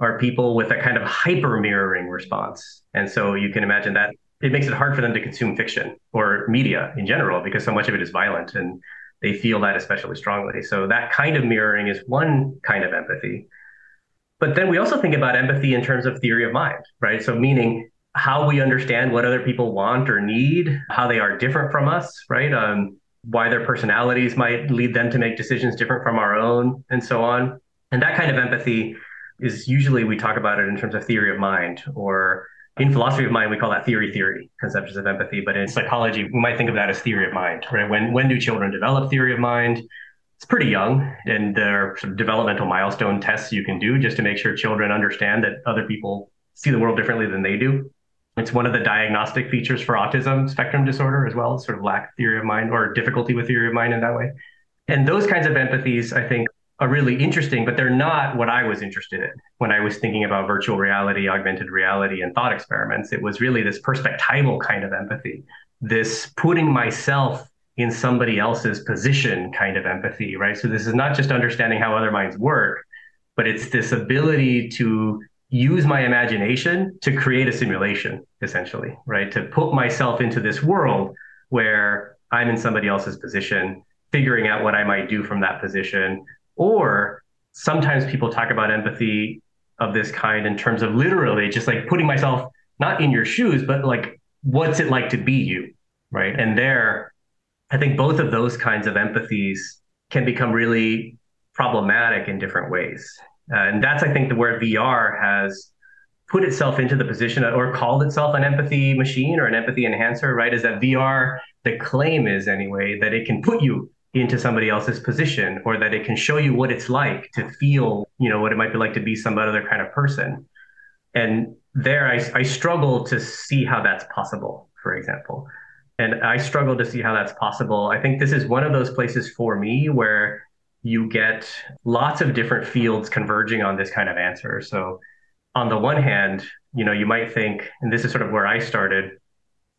are people with a kind of hyper mirroring response. And so you can imagine that it makes it hard for them to consume fiction or media in general because so much of it is violent and they feel that especially strongly. So that kind of mirroring is one kind of empathy. But then we also think about empathy in terms of theory of mind, right? So meaning how we understand what other people want or need, how they are different from us, right? Um, why their personalities might lead them to make decisions different from our own, and so on. And that kind of empathy is usually we talk about it in terms of theory of mind or in philosophy of mind, we call that theory theory, conceptions of empathy. But in psychology, we might think of that as theory of mind, right? When when do children develop theory of mind? It's pretty young, and there are developmental milestone tests you can do just to make sure children understand that other people see the world differently than they do. It's one of the diagnostic features for autism spectrum disorder as well, sort of lack of theory of mind or difficulty with theory of mind in that way. And those kinds of empathies, I think, are really interesting, but they're not what I was interested in when I was thinking about virtual reality, augmented reality, and thought experiments. It was really this perspectival kind of empathy, this putting myself in somebody else's position kind of empathy, right? So this is not just understanding how other minds work, but it's this ability to use my imagination to create a simulation, essentially, right? To put myself into this world where I'm in somebody else's position, figuring out what I might do from that position, or sometimes people talk about empathy of this kind in terms of literally just like putting myself not in your shoes, but like, what's it like to be you? Right. And there, I think both of those kinds of empathies can become really problematic in different ways. Uh, and that's, I think, the where VR has put itself into the position or called itself an empathy machine or an empathy enhancer, right? Is that VR, the claim is anyway, that it can put you into somebody else's position or that it can show you what it's like to feel you know what it might be like to be some other kind of person. And there I, I struggle to see how that's possible for example. And i struggle to see how that's possible. I think this is one of those places for me where you get lots of different fields converging on this kind of answer. So on the one hand you know you might think and this is sort of where i started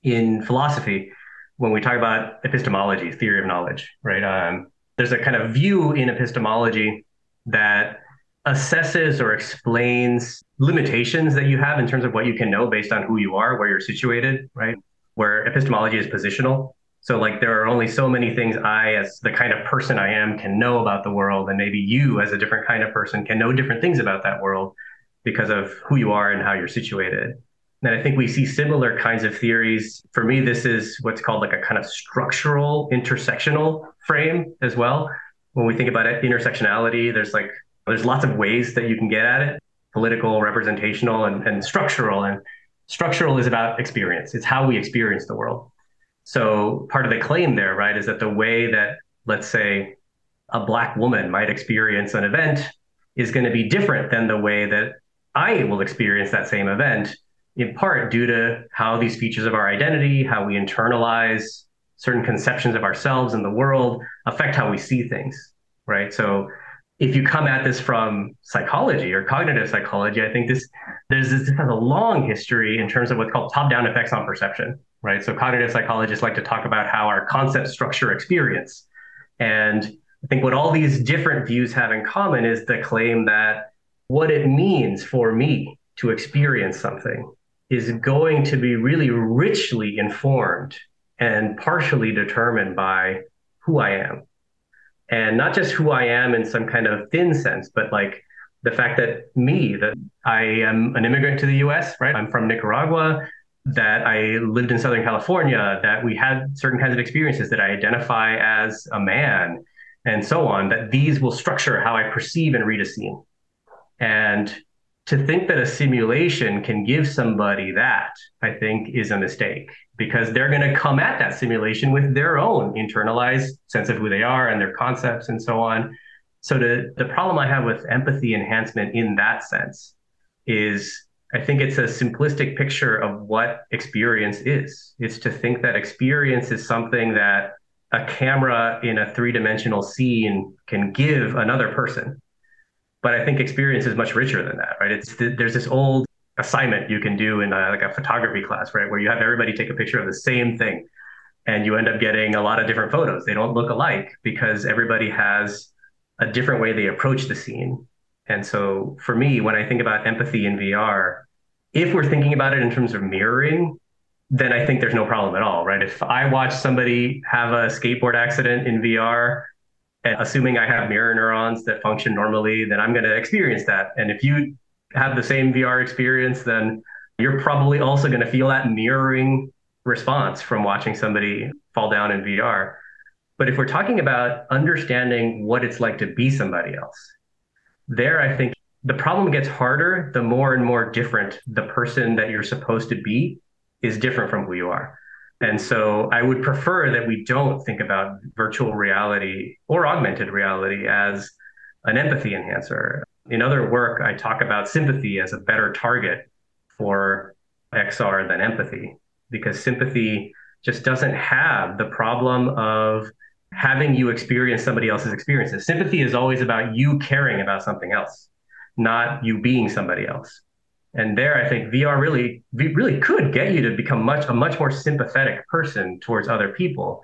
in philosophy when we talk about epistemology, theory of knowledge, right? Um, there's a kind of view in epistemology that assesses or explains limitations that you have in terms of what you can know based on who you are, where you're situated, right? Where epistemology is positional. So, like, there are only so many things I, as the kind of person I am, can know about the world. And maybe you, as a different kind of person, can know different things about that world because of who you are and how you're situated. And I think we see similar kinds of theories. For me, this is what's called like a kind of structural intersectional frame as well. When we think about it, intersectionality, there's like there's lots of ways that you can get at it political, representational, and, and structural. And structural is about experience, it's how we experience the world. So part of the claim there, right, is that the way that, let's say, a Black woman might experience an event is going to be different than the way that I will experience that same event in part due to how these features of our identity, how we internalize certain conceptions of ourselves and the world affect how we see things, right? So if you come at this from psychology or cognitive psychology, I think this there's this, has a long history in terms of what's called top-down effects on perception, right? So cognitive psychologists like to talk about how our concepts structure experience. And I think what all these different views have in common is the claim that what it means for me to experience something is going to be really richly informed and partially determined by who I am. And not just who I am in some kind of thin sense, but like the fact that me, that I am an immigrant to the US, right? I'm from Nicaragua, that I lived in Southern California, that we had certain kinds of experiences that I identify as a man, and so on, that these will structure how I perceive and read a scene. And to think that a simulation can give somebody that, I think, is a mistake because they're going to come at that simulation with their own internalized sense of who they are and their concepts and so on. So the, the problem I have with empathy enhancement in that sense is I think it's a simplistic picture of what experience is. It's to think that experience is something that a camera in a three dimensional scene can give another person but I think experience is much richer than that, right? It's there's this old assignment you can do in a, like a photography class, right, where you have everybody take a picture of the same thing, and you end up getting a lot of different photos. They don't look alike because everybody has a different way they approach the scene. And so for me, when I think about empathy in VR, if we're thinking about it in terms of mirroring, then I think there's no problem at all, right? If I watch somebody have a skateboard accident in VR, assuming I have mirror neurons that function normally, then I'm going to experience that. And if you have the same VR experience, then you're probably also going to feel that mirroring response from watching somebody fall down in VR. But if we're talking about understanding what it's like to be somebody else, there I think the problem gets harder the more and more different the person that you're supposed to be is different from who you are. And so I would prefer that we don't think about virtual reality or augmented reality as an empathy enhancer. In other work, I talk about sympathy as a better target for XR than empathy because sympathy just doesn't have the problem of having you experience somebody else's experiences. Sympathy is always about you caring about something else, not you being somebody else. And there, I think VR really, really could get you to become much a much more sympathetic person towards other people.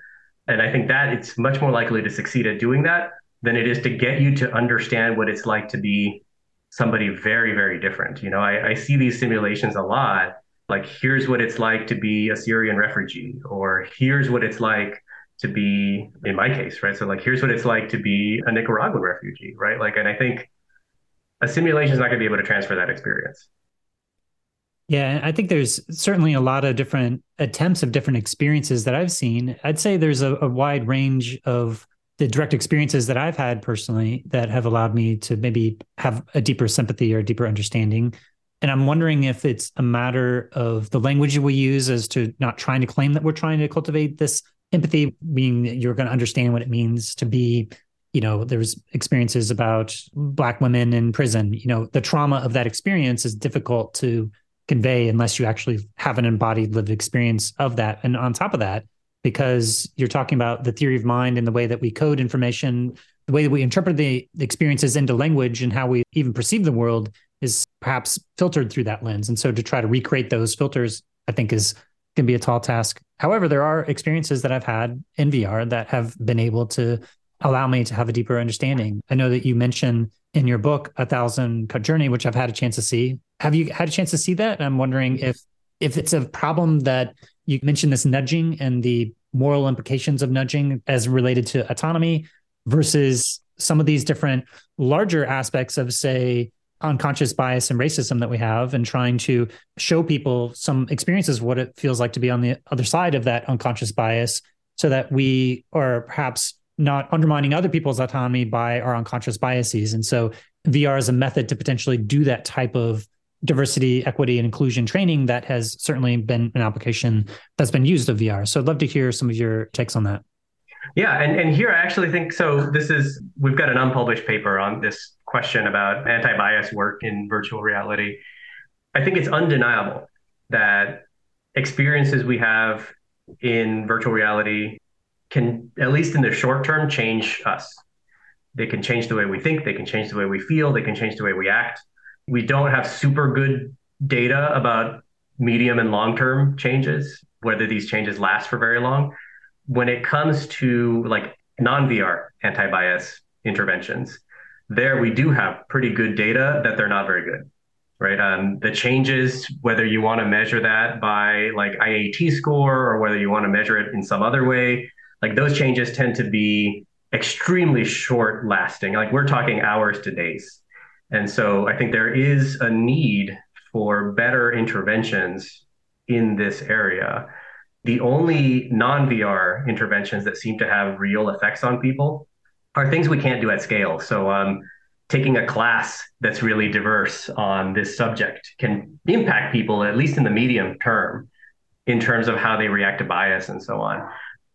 And I think that it's much more likely to succeed at doing that than it is to get you to understand what it's like to be somebody very, very different. You know, I, I see these simulations a lot. Like, here's what it's like to be a Syrian refugee, or here's what it's like to be, in my case, right? So, like, here's what it's like to be a Nicaraguan refugee, right? Like, and I think a simulation is not going to be able to transfer that experience. Yeah, I think there's certainly a lot of different attempts of different experiences that I've seen. I'd say there's a, a, wide range of the direct experiences that I've had personally that have allowed me to maybe have a deeper sympathy or a deeper understanding. And I'm wondering if it's a matter of the language we use as to not trying to claim that we're trying to cultivate this empathy, meaning that you're going to understand what it means to be you know there's experiences about black women in prison you know the trauma of that experience is difficult to convey unless you actually have an embodied lived experience of that. And on top of that, because you're talking about the theory of mind and the way that we code information, the way that we interpret the experiences into language and how we even perceive the world is perhaps filtered through that lens. And so to try to recreate those filters, I think is can be a tall task. However, there are experiences that I've had in VR that have been able to allow me to have a deeper understanding. I know that you mentioned in your book, A Thousand Cut Journey, which I've had a chance to see. Have you had a chance to see that? I'm wondering if if it's a problem that you mentioned this nudging and the moral implications of nudging as related to autonomy versus some of these different larger aspects of, say, unconscious bias and racism that we have and trying to show people some experiences of what it feels like to be on the other side of that unconscious bias so that we are perhaps not undermining other people's autonomy by our unconscious biases. And so VR is a method to potentially do that type of diversity, equity, and inclusion training that has certainly been an application that's been used of VR. So I'd love to hear some of your takes on that. Yeah, and, and here I actually think so. This is we've got an unpublished paper on this question about anti-bias work in virtual reality. I think it's undeniable that experiences we have in virtual reality can, at least in the short term, change us. They can change the way we think, they can change the way we feel, they can change the way we act. We don't have super good data about medium and long term changes, whether these changes last for very long. When it comes to like non VR anti bias interventions, there we do have pretty good data that they're not very good right? Um, the changes, whether you want to measure that by like IAT score or whether you want to measure it in some other way, like those changes tend to be extremely short lasting. Like we're talking hours to days. And so I think there is a need for better interventions in this area. The only non VR interventions that seem to have real effects on people are things we can't do at scale. So, um, taking a class that's really diverse on this subject can impact people, at least in the medium term, in terms of how they react to bias and so on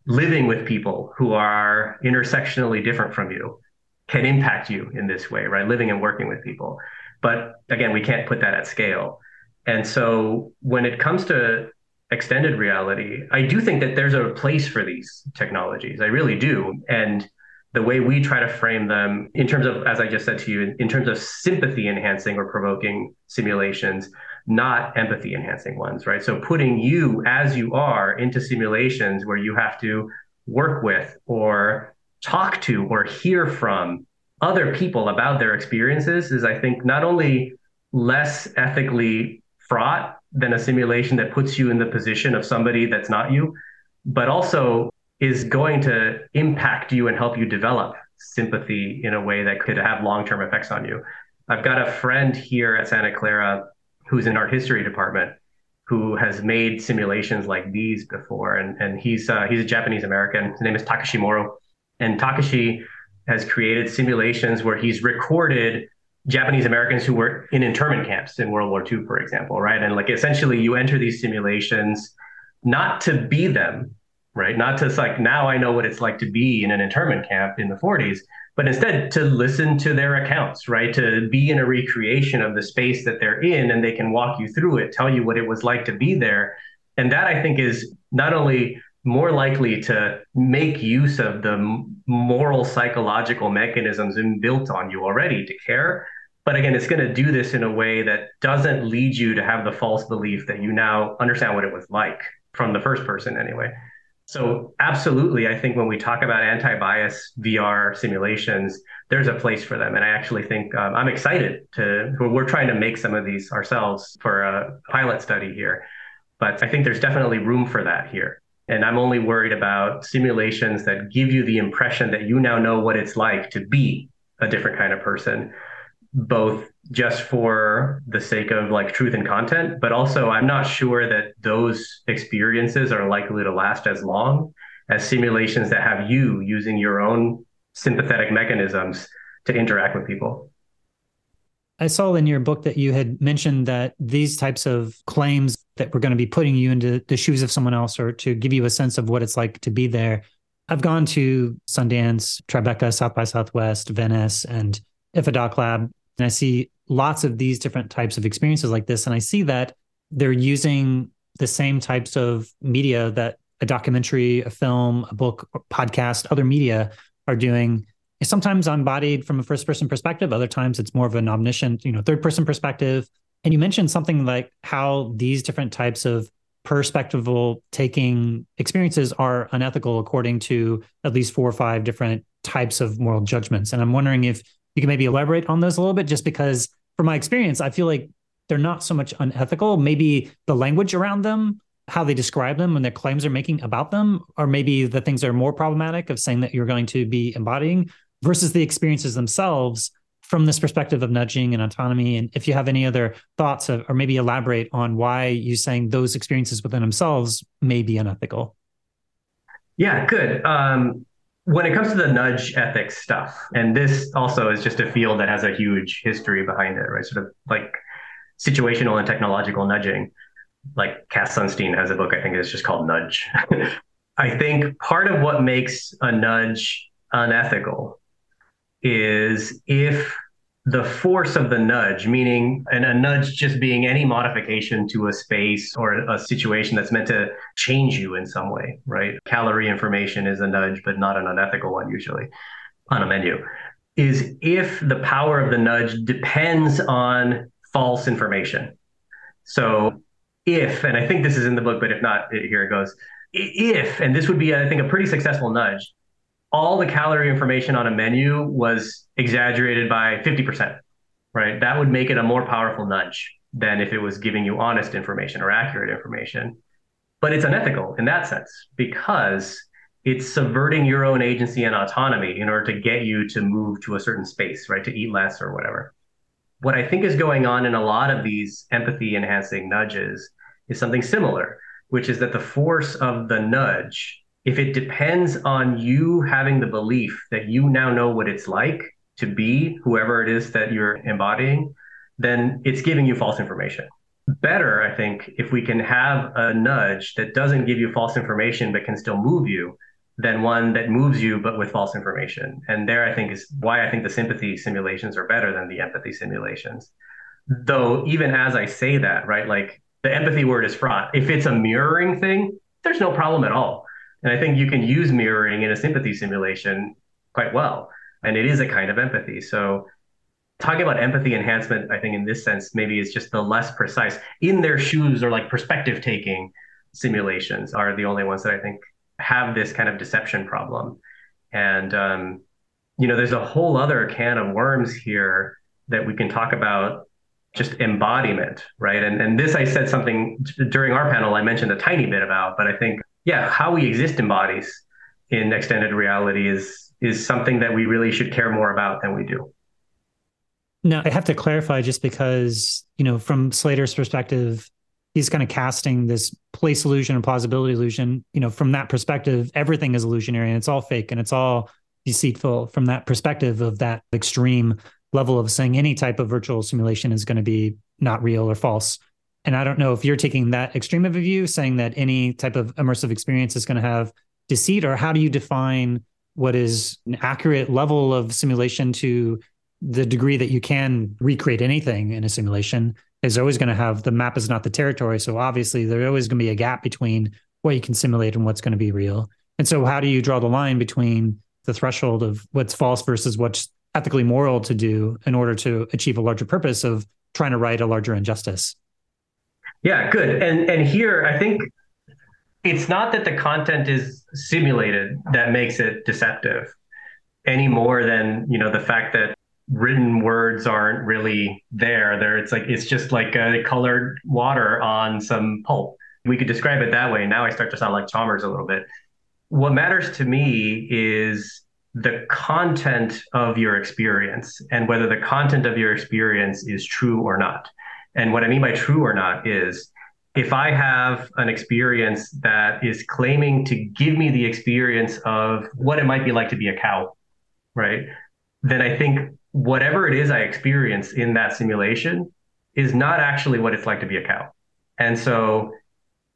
living with people who are intersectionally different from you can impact you in this way, right? Living and working with people. But again, we can't put that at scale. And so when it comes to extended reality, I do think that there's a place for these technologies. I really do. And the way we try to frame them in terms of, as I just said to you, in terms of sympathy enhancing or provoking simulations, not empathy enhancing ones, right? So putting you as you are into simulations where you have to work with or talk to or hear from other people about their experiences is, I think, not only less ethically fraught than a simulation that puts you in the position of somebody that's not you, but also is going to impact you and help you develop sympathy in a way that could have long-term effects on you. I've got a friend here at Santa Clara who's in art history department who has made simulations like these before, and and he's uh, he's a Japanese American. His name is Takashi Moro, and Takashi has created simulations where he's recorded Japanese Americans who were in internment camps in World War II, for example, right? And like essentially, you enter these simulations not to be them, right? Not to like now I know what it's like to be in an internment camp in the 40s, but instead to listen to their accounts, right? To be in a recreation of the space that they're in and they can walk you through it, tell you what it was like to be there. And that I think is not only more likely to make use of the moral psychological mechanisms built on you already to care. But again, it's going to do this in a way that doesn't lead you to have the false belief that you now understand what it was like from the first person, anyway. So, absolutely, I think when we talk about anti bias VR simulations, there's a place for them. And I actually think um, I'm excited to, we're trying to make some of these ourselves for a pilot study here. But I think there's definitely room for that here. And I'm only worried about simulations that give you the impression that you now know what it's like to be a different kind of person, both just for the sake of like truth and content, but also I'm not sure that those experiences are likely to last as long as simulations that have you using your own sympathetic mechanisms to interact with people. I saw in your book that you had mentioned that these types of claims that we're going to be putting you into the shoes of someone else or to give you a sense of what it's like to be there. I've gone to Sundance, Tribeca, South by Southwest, Venice, and IDFA Doc Lab, and I see lots of these different types of experiences like this. And I see that they're using the same types of media that a documentary, a film, a book, podcast, other media are doing. Sometimes embodied from a first person perspective, other times it's more of an omniscient, you know, third person perspective. And you mentioned something like how these different types of perspectival taking experiences are unethical according to at least four or five different types of moral judgments. And I'm wondering if you can maybe elaborate on those a little bit, just because from my experience, I feel like they're not so much unethical. Maybe the language around them, how they describe them and their claims they're making about them, or maybe the things that are more problematic of saying that you're going to be embodying versus the experiences themselves from this perspective of nudging and autonomy. And if you have any other thoughts of, or maybe elaborate on why you saying those experiences within themselves may be unethical. Yeah, good. Um, when it comes to the nudge ethics stuff, and this also is just a field that has a huge history behind it, right? Sort of like situational and technological nudging. Like Cass Sunstein has a book, I think it's just called Nudge. I think part of what makes a nudge unethical is if the force of the nudge, meaning and a nudge just being any modification to a space or a situation that's meant to change you in some way, right? Calorie information is a nudge, but not an unethical one usually on a menu. Is if the power of the nudge depends on false information. So if, and I think this is in the book, but if not, here it goes. If, and this would be, I think, a pretty successful nudge, all the calorie information on a menu was exaggerated by 50%, right? That would make it a more powerful nudge than if it was giving you honest information or accurate information. But it's unethical in that sense because it's subverting your own agency and autonomy in order to get you to move to a certain space, right? To eat less or whatever. What I think is going on in a lot of these empathy enhancing nudges is something similar, which is that the force of the nudge if it depends on you having the belief that you now know what it's like to be whoever it is that you're embodying, then it's giving you false information. Better, I think, if we can have a nudge that doesn't give you false information but can still move you than one that moves you but with false information. And there, I think, is why I think the sympathy simulations are better than the empathy simulations. Though, even as I say that, right, like the empathy word is fraught. If it's a mirroring thing, there's no problem at all and I think you can use mirroring in a sympathy simulation quite well. And it is a kind of empathy. So talking about empathy enhancement, I think in this sense, maybe is just the less precise. In their shoes or like perspective taking simulations are the only ones that I think have this kind of deception problem. And um, you know, there's a whole other can of worms here that we can talk about just embodiment, right? And and this I said something during our panel I mentioned a tiny bit about, but I think yeah, how we exist in bodies in extended reality is is something that we really should care more about than we do. Now, I have to clarify just because, you know, from Slater's perspective, he's kind of casting this place illusion and plausibility illusion. You know, from that perspective, everything is illusionary and it's all fake and it's all deceitful from that perspective of that extreme level of saying any type of virtual simulation is going to be not real or false. And I don't know if you're taking that extreme of a view, saying that any type of immersive experience is going to have deceit, or how do you define what is an accurate level of simulation to the degree that you can recreate anything in a simulation is always going to have the map is not the territory. So obviously there's always going to be a gap between what you can simulate and what's going to be real. And so how do you draw the line between the threshold of what's false versus what's ethically moral to do in order to achieve a larger purpose of trying to right a larger injustice? Yeah, good. And and here I think it's not that the content is simulated that makes it deceptive any more than you know the fact that written words aren't really there. There it's like it's just like a colored water on some pulp. We could describe it that way. Now i start to sound like chalmers a little bit. What matters to me is the content of your experience and whether the content of your experience is true or not and what i mean by true or not is if I have an experience that is claiming to give me the experience of what it might be like to be a cow, right? Then I think whatever it is I experience in that simulation is not actually what it's like to be a cow. And so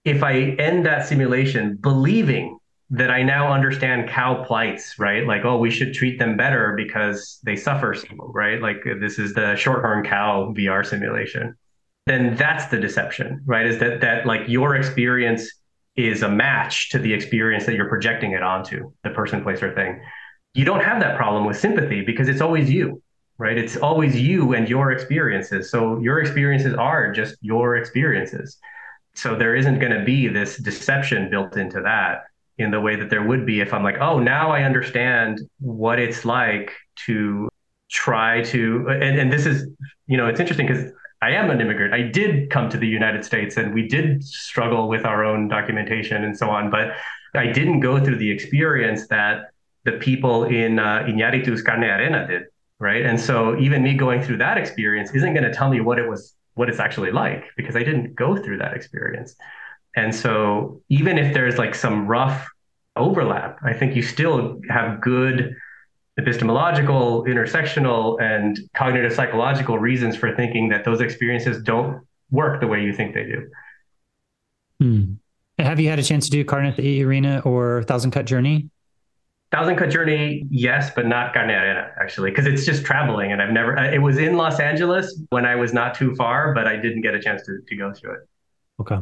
if I end that simulation believing that I now understand cow plights, right? Like, oh, we should treat them better because they suffer, right? Like this is the shorthorn cow VR simulation then that's the deception, right? Is that that like your experience is a match to the experience that you're projecting it onto, the person, place, or thing. You don't have that problem with sympathy because it's always you, right? It's always you and your experiences. So your experiences are just your experiences. So there isn't going to be this deception built into that in the way that there would be if I'm like, oh, now I understand what it's like to try to and, and this is you know it's interesting because I am an immigrant. I did come to the United States and we did struggle with our own documentation and so on, but I didn't go through the experience that the people in uh, Iñárritu's Carne Arena did, right? And so even me going through that experience isn't going to tell me what it was, what it's actually like, because I didn't go through that experience. And so even if there's like some rough overlap, I think you still have good epistemological, intersectional, and cognitive psychological reasons for thinking that those experiences don't work the way you think they do. Hmm. Have you had a chance to do Carne Arena or Thousand Cut Journey? Thousand Cut Journey, yes, but not Carne Arena actually, because it's just traveling, and I've never. It was in Los Angeles when I was not too far, but I didn't get a chance to to go through it. Okay,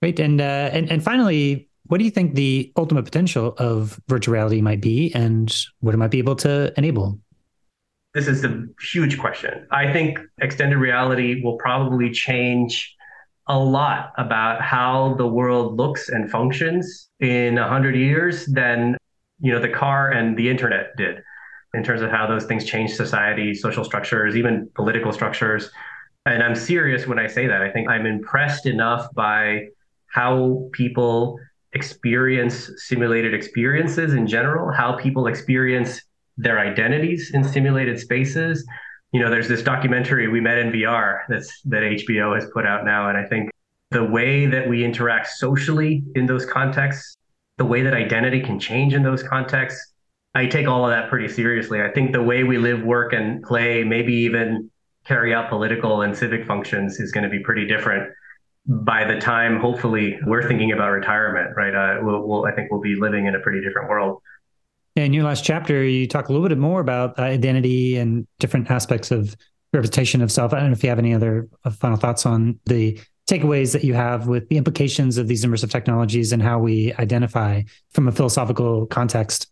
great, and uh, and and finally, what do you think the ultimate potential of virtual reality might be and what it might be able to enable? This is a huge question. I think extended reality will probably change a lot about how the world looks and functions in 100 years than you know the car and the internet did in terms of how those things change society social structures even political structures and i'm serious when i say that i think i'm impressed enough by how people experience simulated experiences in general, how people experience their identities in simulated spaces. You know, there's this documentary we met in VR that's that HBO has put out now, and I think the way that we interact socially in those contexts, the way that identity can change in those contexts, I take all of that pretty seriously. I think the way we live, work, and play, maybe even carry out political and civic functions, is going to be pretty different by the time hopefully we're thinking about retirement, right? Uh, we'll, we'll, I think we'll be living in a pretty different world. In your last chapter, you talk a little bit more about identity and different aspects of representation of self. I don't know if you have any other uh, final thoughts on the takeaways that you have with the implications of these immersive technologies and how we identify from a philosophical context.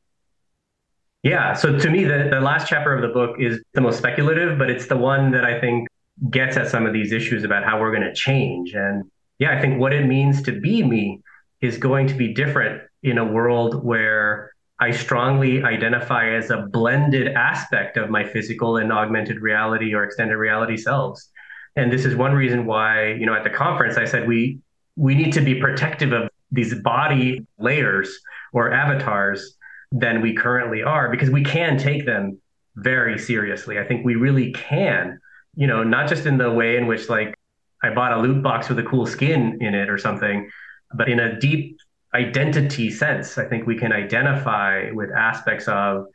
Yeah. So to me, the, the last chapter of the book is the most speculative, but it's the one that I think gets at some of these issues about how we're going to change. And yeah, I think what it means to be me is going to be different in a world where I strongly identify as a blended aspect of my physical and augmented reality or extended reality selves. And this is one reason why, you know, at the conference, I said we we need to be protective of these body layers or avatars than we currently are because we can take them very seriously. I think we really can, you know, not just in the way in which like I bought a loot box with a cool skin in it or something, but in a deep identity sense, I think we can identify with aspects of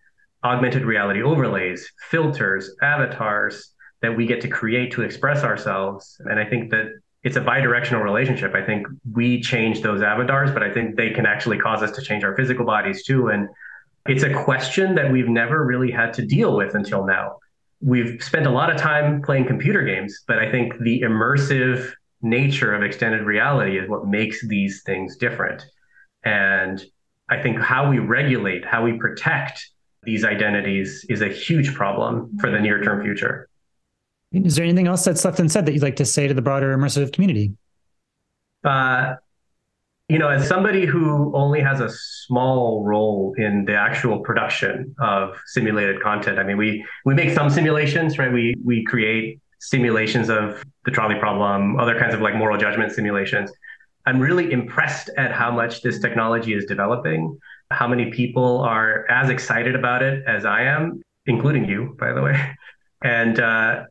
augmented reality overlays, filters, avatars that we get to create to express ourselves. And I think that it's a bidirectional relationship. I think we change those avatars, but I think they can actually cause us to change our physical bodies too. And it's a question that we've never really had to deal with until now. We've spent a lot of time playing computer games, but I think the immersive nature of extended reality is what makes these things different. And I think how we regulate, how we protect these identities is a huge problem for the near term future. Is there anything else that's left unsaid that you'd like to say to the broader immersive community? Uh, you know, as somebody who only has a small role in the actual production of simulated content, I mean, we we make some simulations, right? We we create simulations of the trolley problem, other kinds of like moral judgment simulations. I'm really impressed at how much this technology is developing, how many people are as excited about it as I am, including you, by the way. And uh,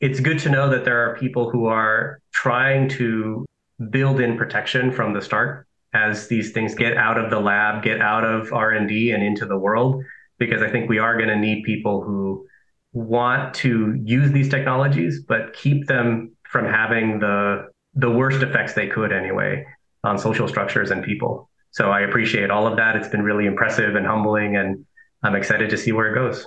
it's good to know that there are people who are trying to build in protection from the start as these things get out of the lab, get out of R&D and into the world because I think we are going to need people who want to use these technologies but keep them from having the the worst effects they could anyway on social structures and people. So I appreciate all of that. It's been really impressive and humbling and I'm excited to see where it goes.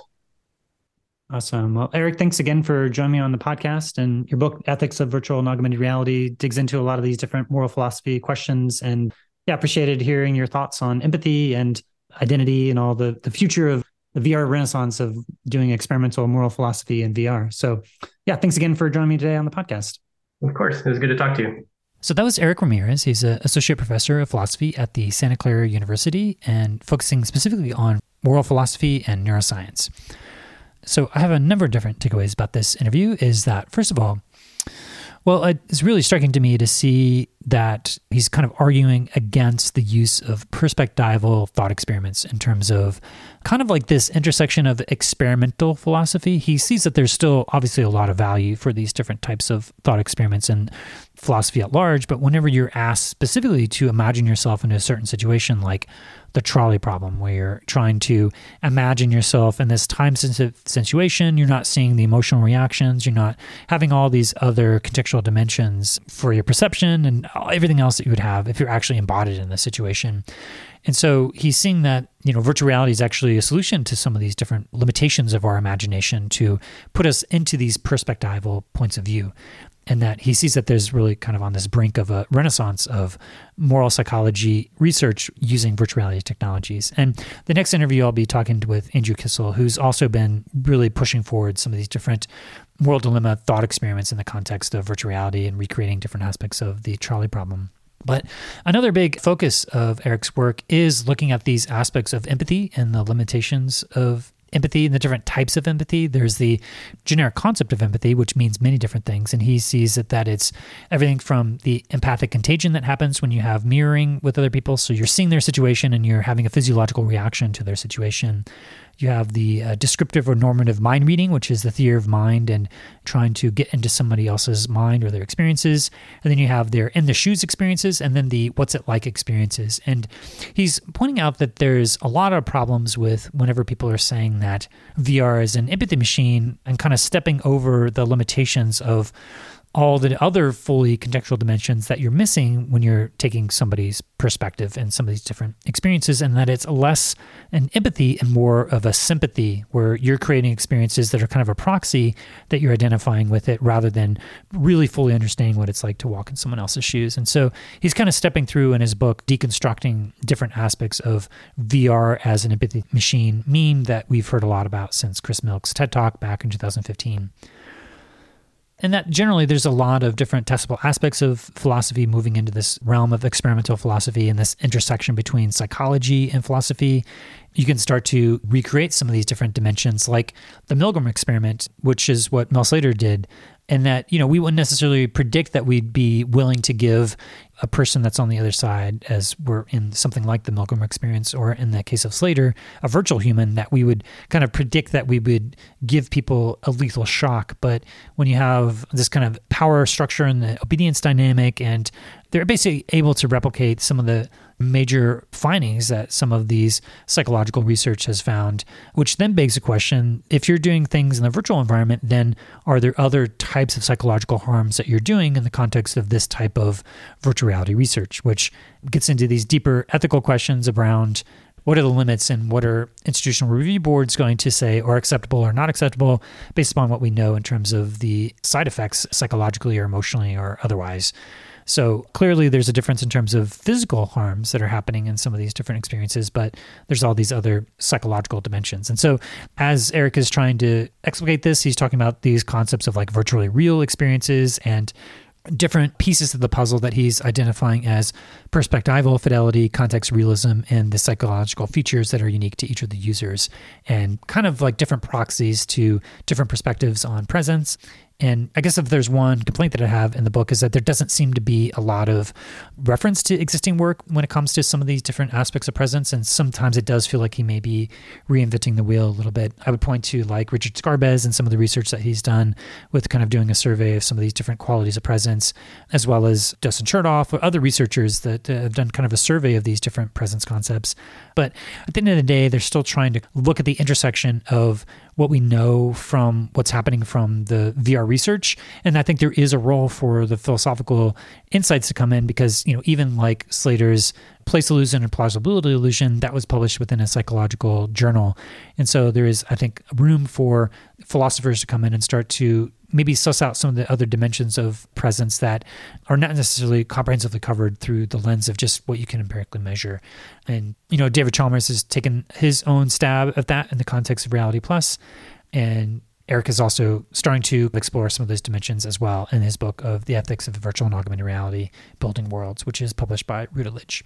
Awesome. Well, Erick, thanks again for joining me on the podcast. And your book, Ethics of Virtual and Augmented Reality, digs into a lot of these different moral philosophy questions. And yeah, appreciated hearing your thoughts on empathy and identity and all the, the future of the VR renaissance of doing experimental moral philosophy in VR. So, yeah, thanks again for joining me today on the podcast. Of course. It was good to talk to you. So that was Erick Ramirez. He's an associate professor of philosophy at the Santa Clara University and focusing specifically on moral philosophy and neuroscience. So I have a number of different takeaways about this interview is that first of all, well, it's really striking to me to see that he's kind of arguing against the use of perspectival thought experiments in terms of kind of like this intersection of experimental philosophy. He sees that there's still obviously a lot of value for these different types of thought experiments and philosophy at large, but whenever you're asked specifically to imagine yourself in a certain situation, like the trolley problem, where you're trying to imagine yourself in this time sensitive situation, you're not seeing the emotional reactions, you're not having all these other contextual dimensions for your perception and everything else that you would have if you're actually embodied in the situation. And so he's seeing that, you know, virtual reality is actually a solution to some of these different limitations of our imagination to put us into these perspectival points of view and that he sees that there's really kind of on this brink of a renaissance of moral psychology research using virtual reality technologies. And the next interview, I'll be talking with Andrew Kissel, who's also been really pushing forward some of these different moral dilemma thought experiments in the context of virtual reality and recreating different aspects of the trolley problem. But another big focus of Erick's work is looking at these aspects of empathy and the limitations of empathy and the different types of empathy. There's the generic concept of empathy, which means many different things. And he sees it that it's everything from the empathic contagion that happens when you have mirroring with other people. So you're seeing their situation and you're having a physiological reaction to their situation you have the uh, descriptive or normative mind reading, which is the theory of mind and trying to get into somebody else's mind or their experiences. And then you have their in the shoes experiences and then the what's it like experiences. And he's pointing out that there's a lot of problems with whenever people are saying that VR is an empathy machine and kind of stepping over the limitations of all the other fully contextual dimensions that you're missing when you're taking somebody's perspective and some of these different experiences, and that it's less an empathy and more of a sympathy, where you're creating experiences that are kind of a proxy that you're identifying with it rather than really fully understanding what it's like to walk in someone else's shoes. And so he's kind of stepping through in his book, deconstructing different aspects of VR as an empathy machine meme that we've heard a lot about since Chris Milk's TED Talk back in 2015 and that generally there's a lot of different testable aspects of philosophy moving into this realm of experimental philosophy and this intersection between psychology and philosophy. You can start to recreate some of these different dimensions like the milgram experiment which is what mel slater did and that you know we wouldn't necessarily predict that we'd be willing to give a person that's on the other side as we're in something like the Milgram experience or in the case of Slater a virtual human that we would kind of predict that we would give people a lethal shock. But when you have this kind of power structure and the obedience dynamic and they're basically able to replicate some of the major findings that some of these psychological research has found, which then begs the question if you're doing things in the virtual environment, then are there other types of psychological harms that you're doing in the context of this type of virtual reality research, which gets into these deeper ethical questions around what are the limits and what are institutional review boards going to say are acceptable or not acceptable based upon what we know in terms of the side effects psychologically or emotionally or otherwise so clearly, there's a difference in terms of physical harms that are happening in some of these different experiences, but there's all these other psychological dimensions. And so, as Erick is trying to explicate this, he's talking about these concepts of like virtually real experiences and different pieces of the puzzle that he's identifying as perspectival fidelity, context realism, and the psychological features that are unique to each of the users, and kind of like different proxies to different perspectives on presence and I guess if there's one complaint that I have in the book is that there doesn't seem to be a lot of reference to existing work when it comes to some of these different aspects of presence. And sometimes it does feel like he may be reinventing the wheel a little bit. I would point to like Richard Skarbez and some of the research that he's done with kind of doing a survey of some of these different qualities of presence, as well as Dustin Chertoff or other researchers that uh, have done kind of a survey of these different presence concepts. But at the end of the day, they're still trying to look at the intersection of what we know from what's happening from the VR research. And I think there is a role for the philosophical insights to come in because, you know, even like Slater's place illusion and plausibility illusion, that was published within a psychological journal. And so there is, I think, room for philosophers to come in and start to maybe suss out some of the other dimensions of presence that are not necessarily comprehensively covered through the lens of just what you can empirically measure. And, you know, David Chalmers has taken his own stab at that in the context of Reality Plus, And Erick is also starting to explore some of those dimensions as well in his book of the ethics of virtual and augmented reality building worlds, which is published by Routledge.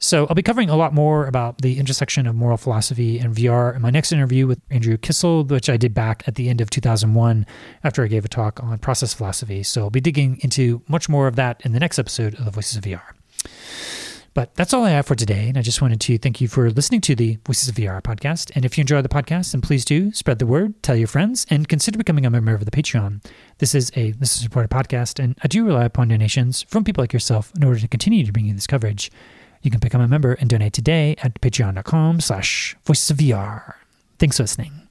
So I'll be covering a lot more about the intersection of moral philosophy and VR in my next interview with Andrew Kissel, which I did back at the end of 2001 after I gave a talk on process philosophy. So I'll be digging into much more of that in the next episode of the Voices of VR. But that's all I have for today. And I just wanted to thank you for listening to the Voices of VR podcast. And if you enjoy the podcast, then please do spread the word, tell your friends, and consider becoming a member of the Patreon. This is a listener supported podcast, and I do rely upon donations from people like yourself in order to continue to bring you this coverage. You can become a member and donate today at patreon.com slash voices of VR. Thanks for listening.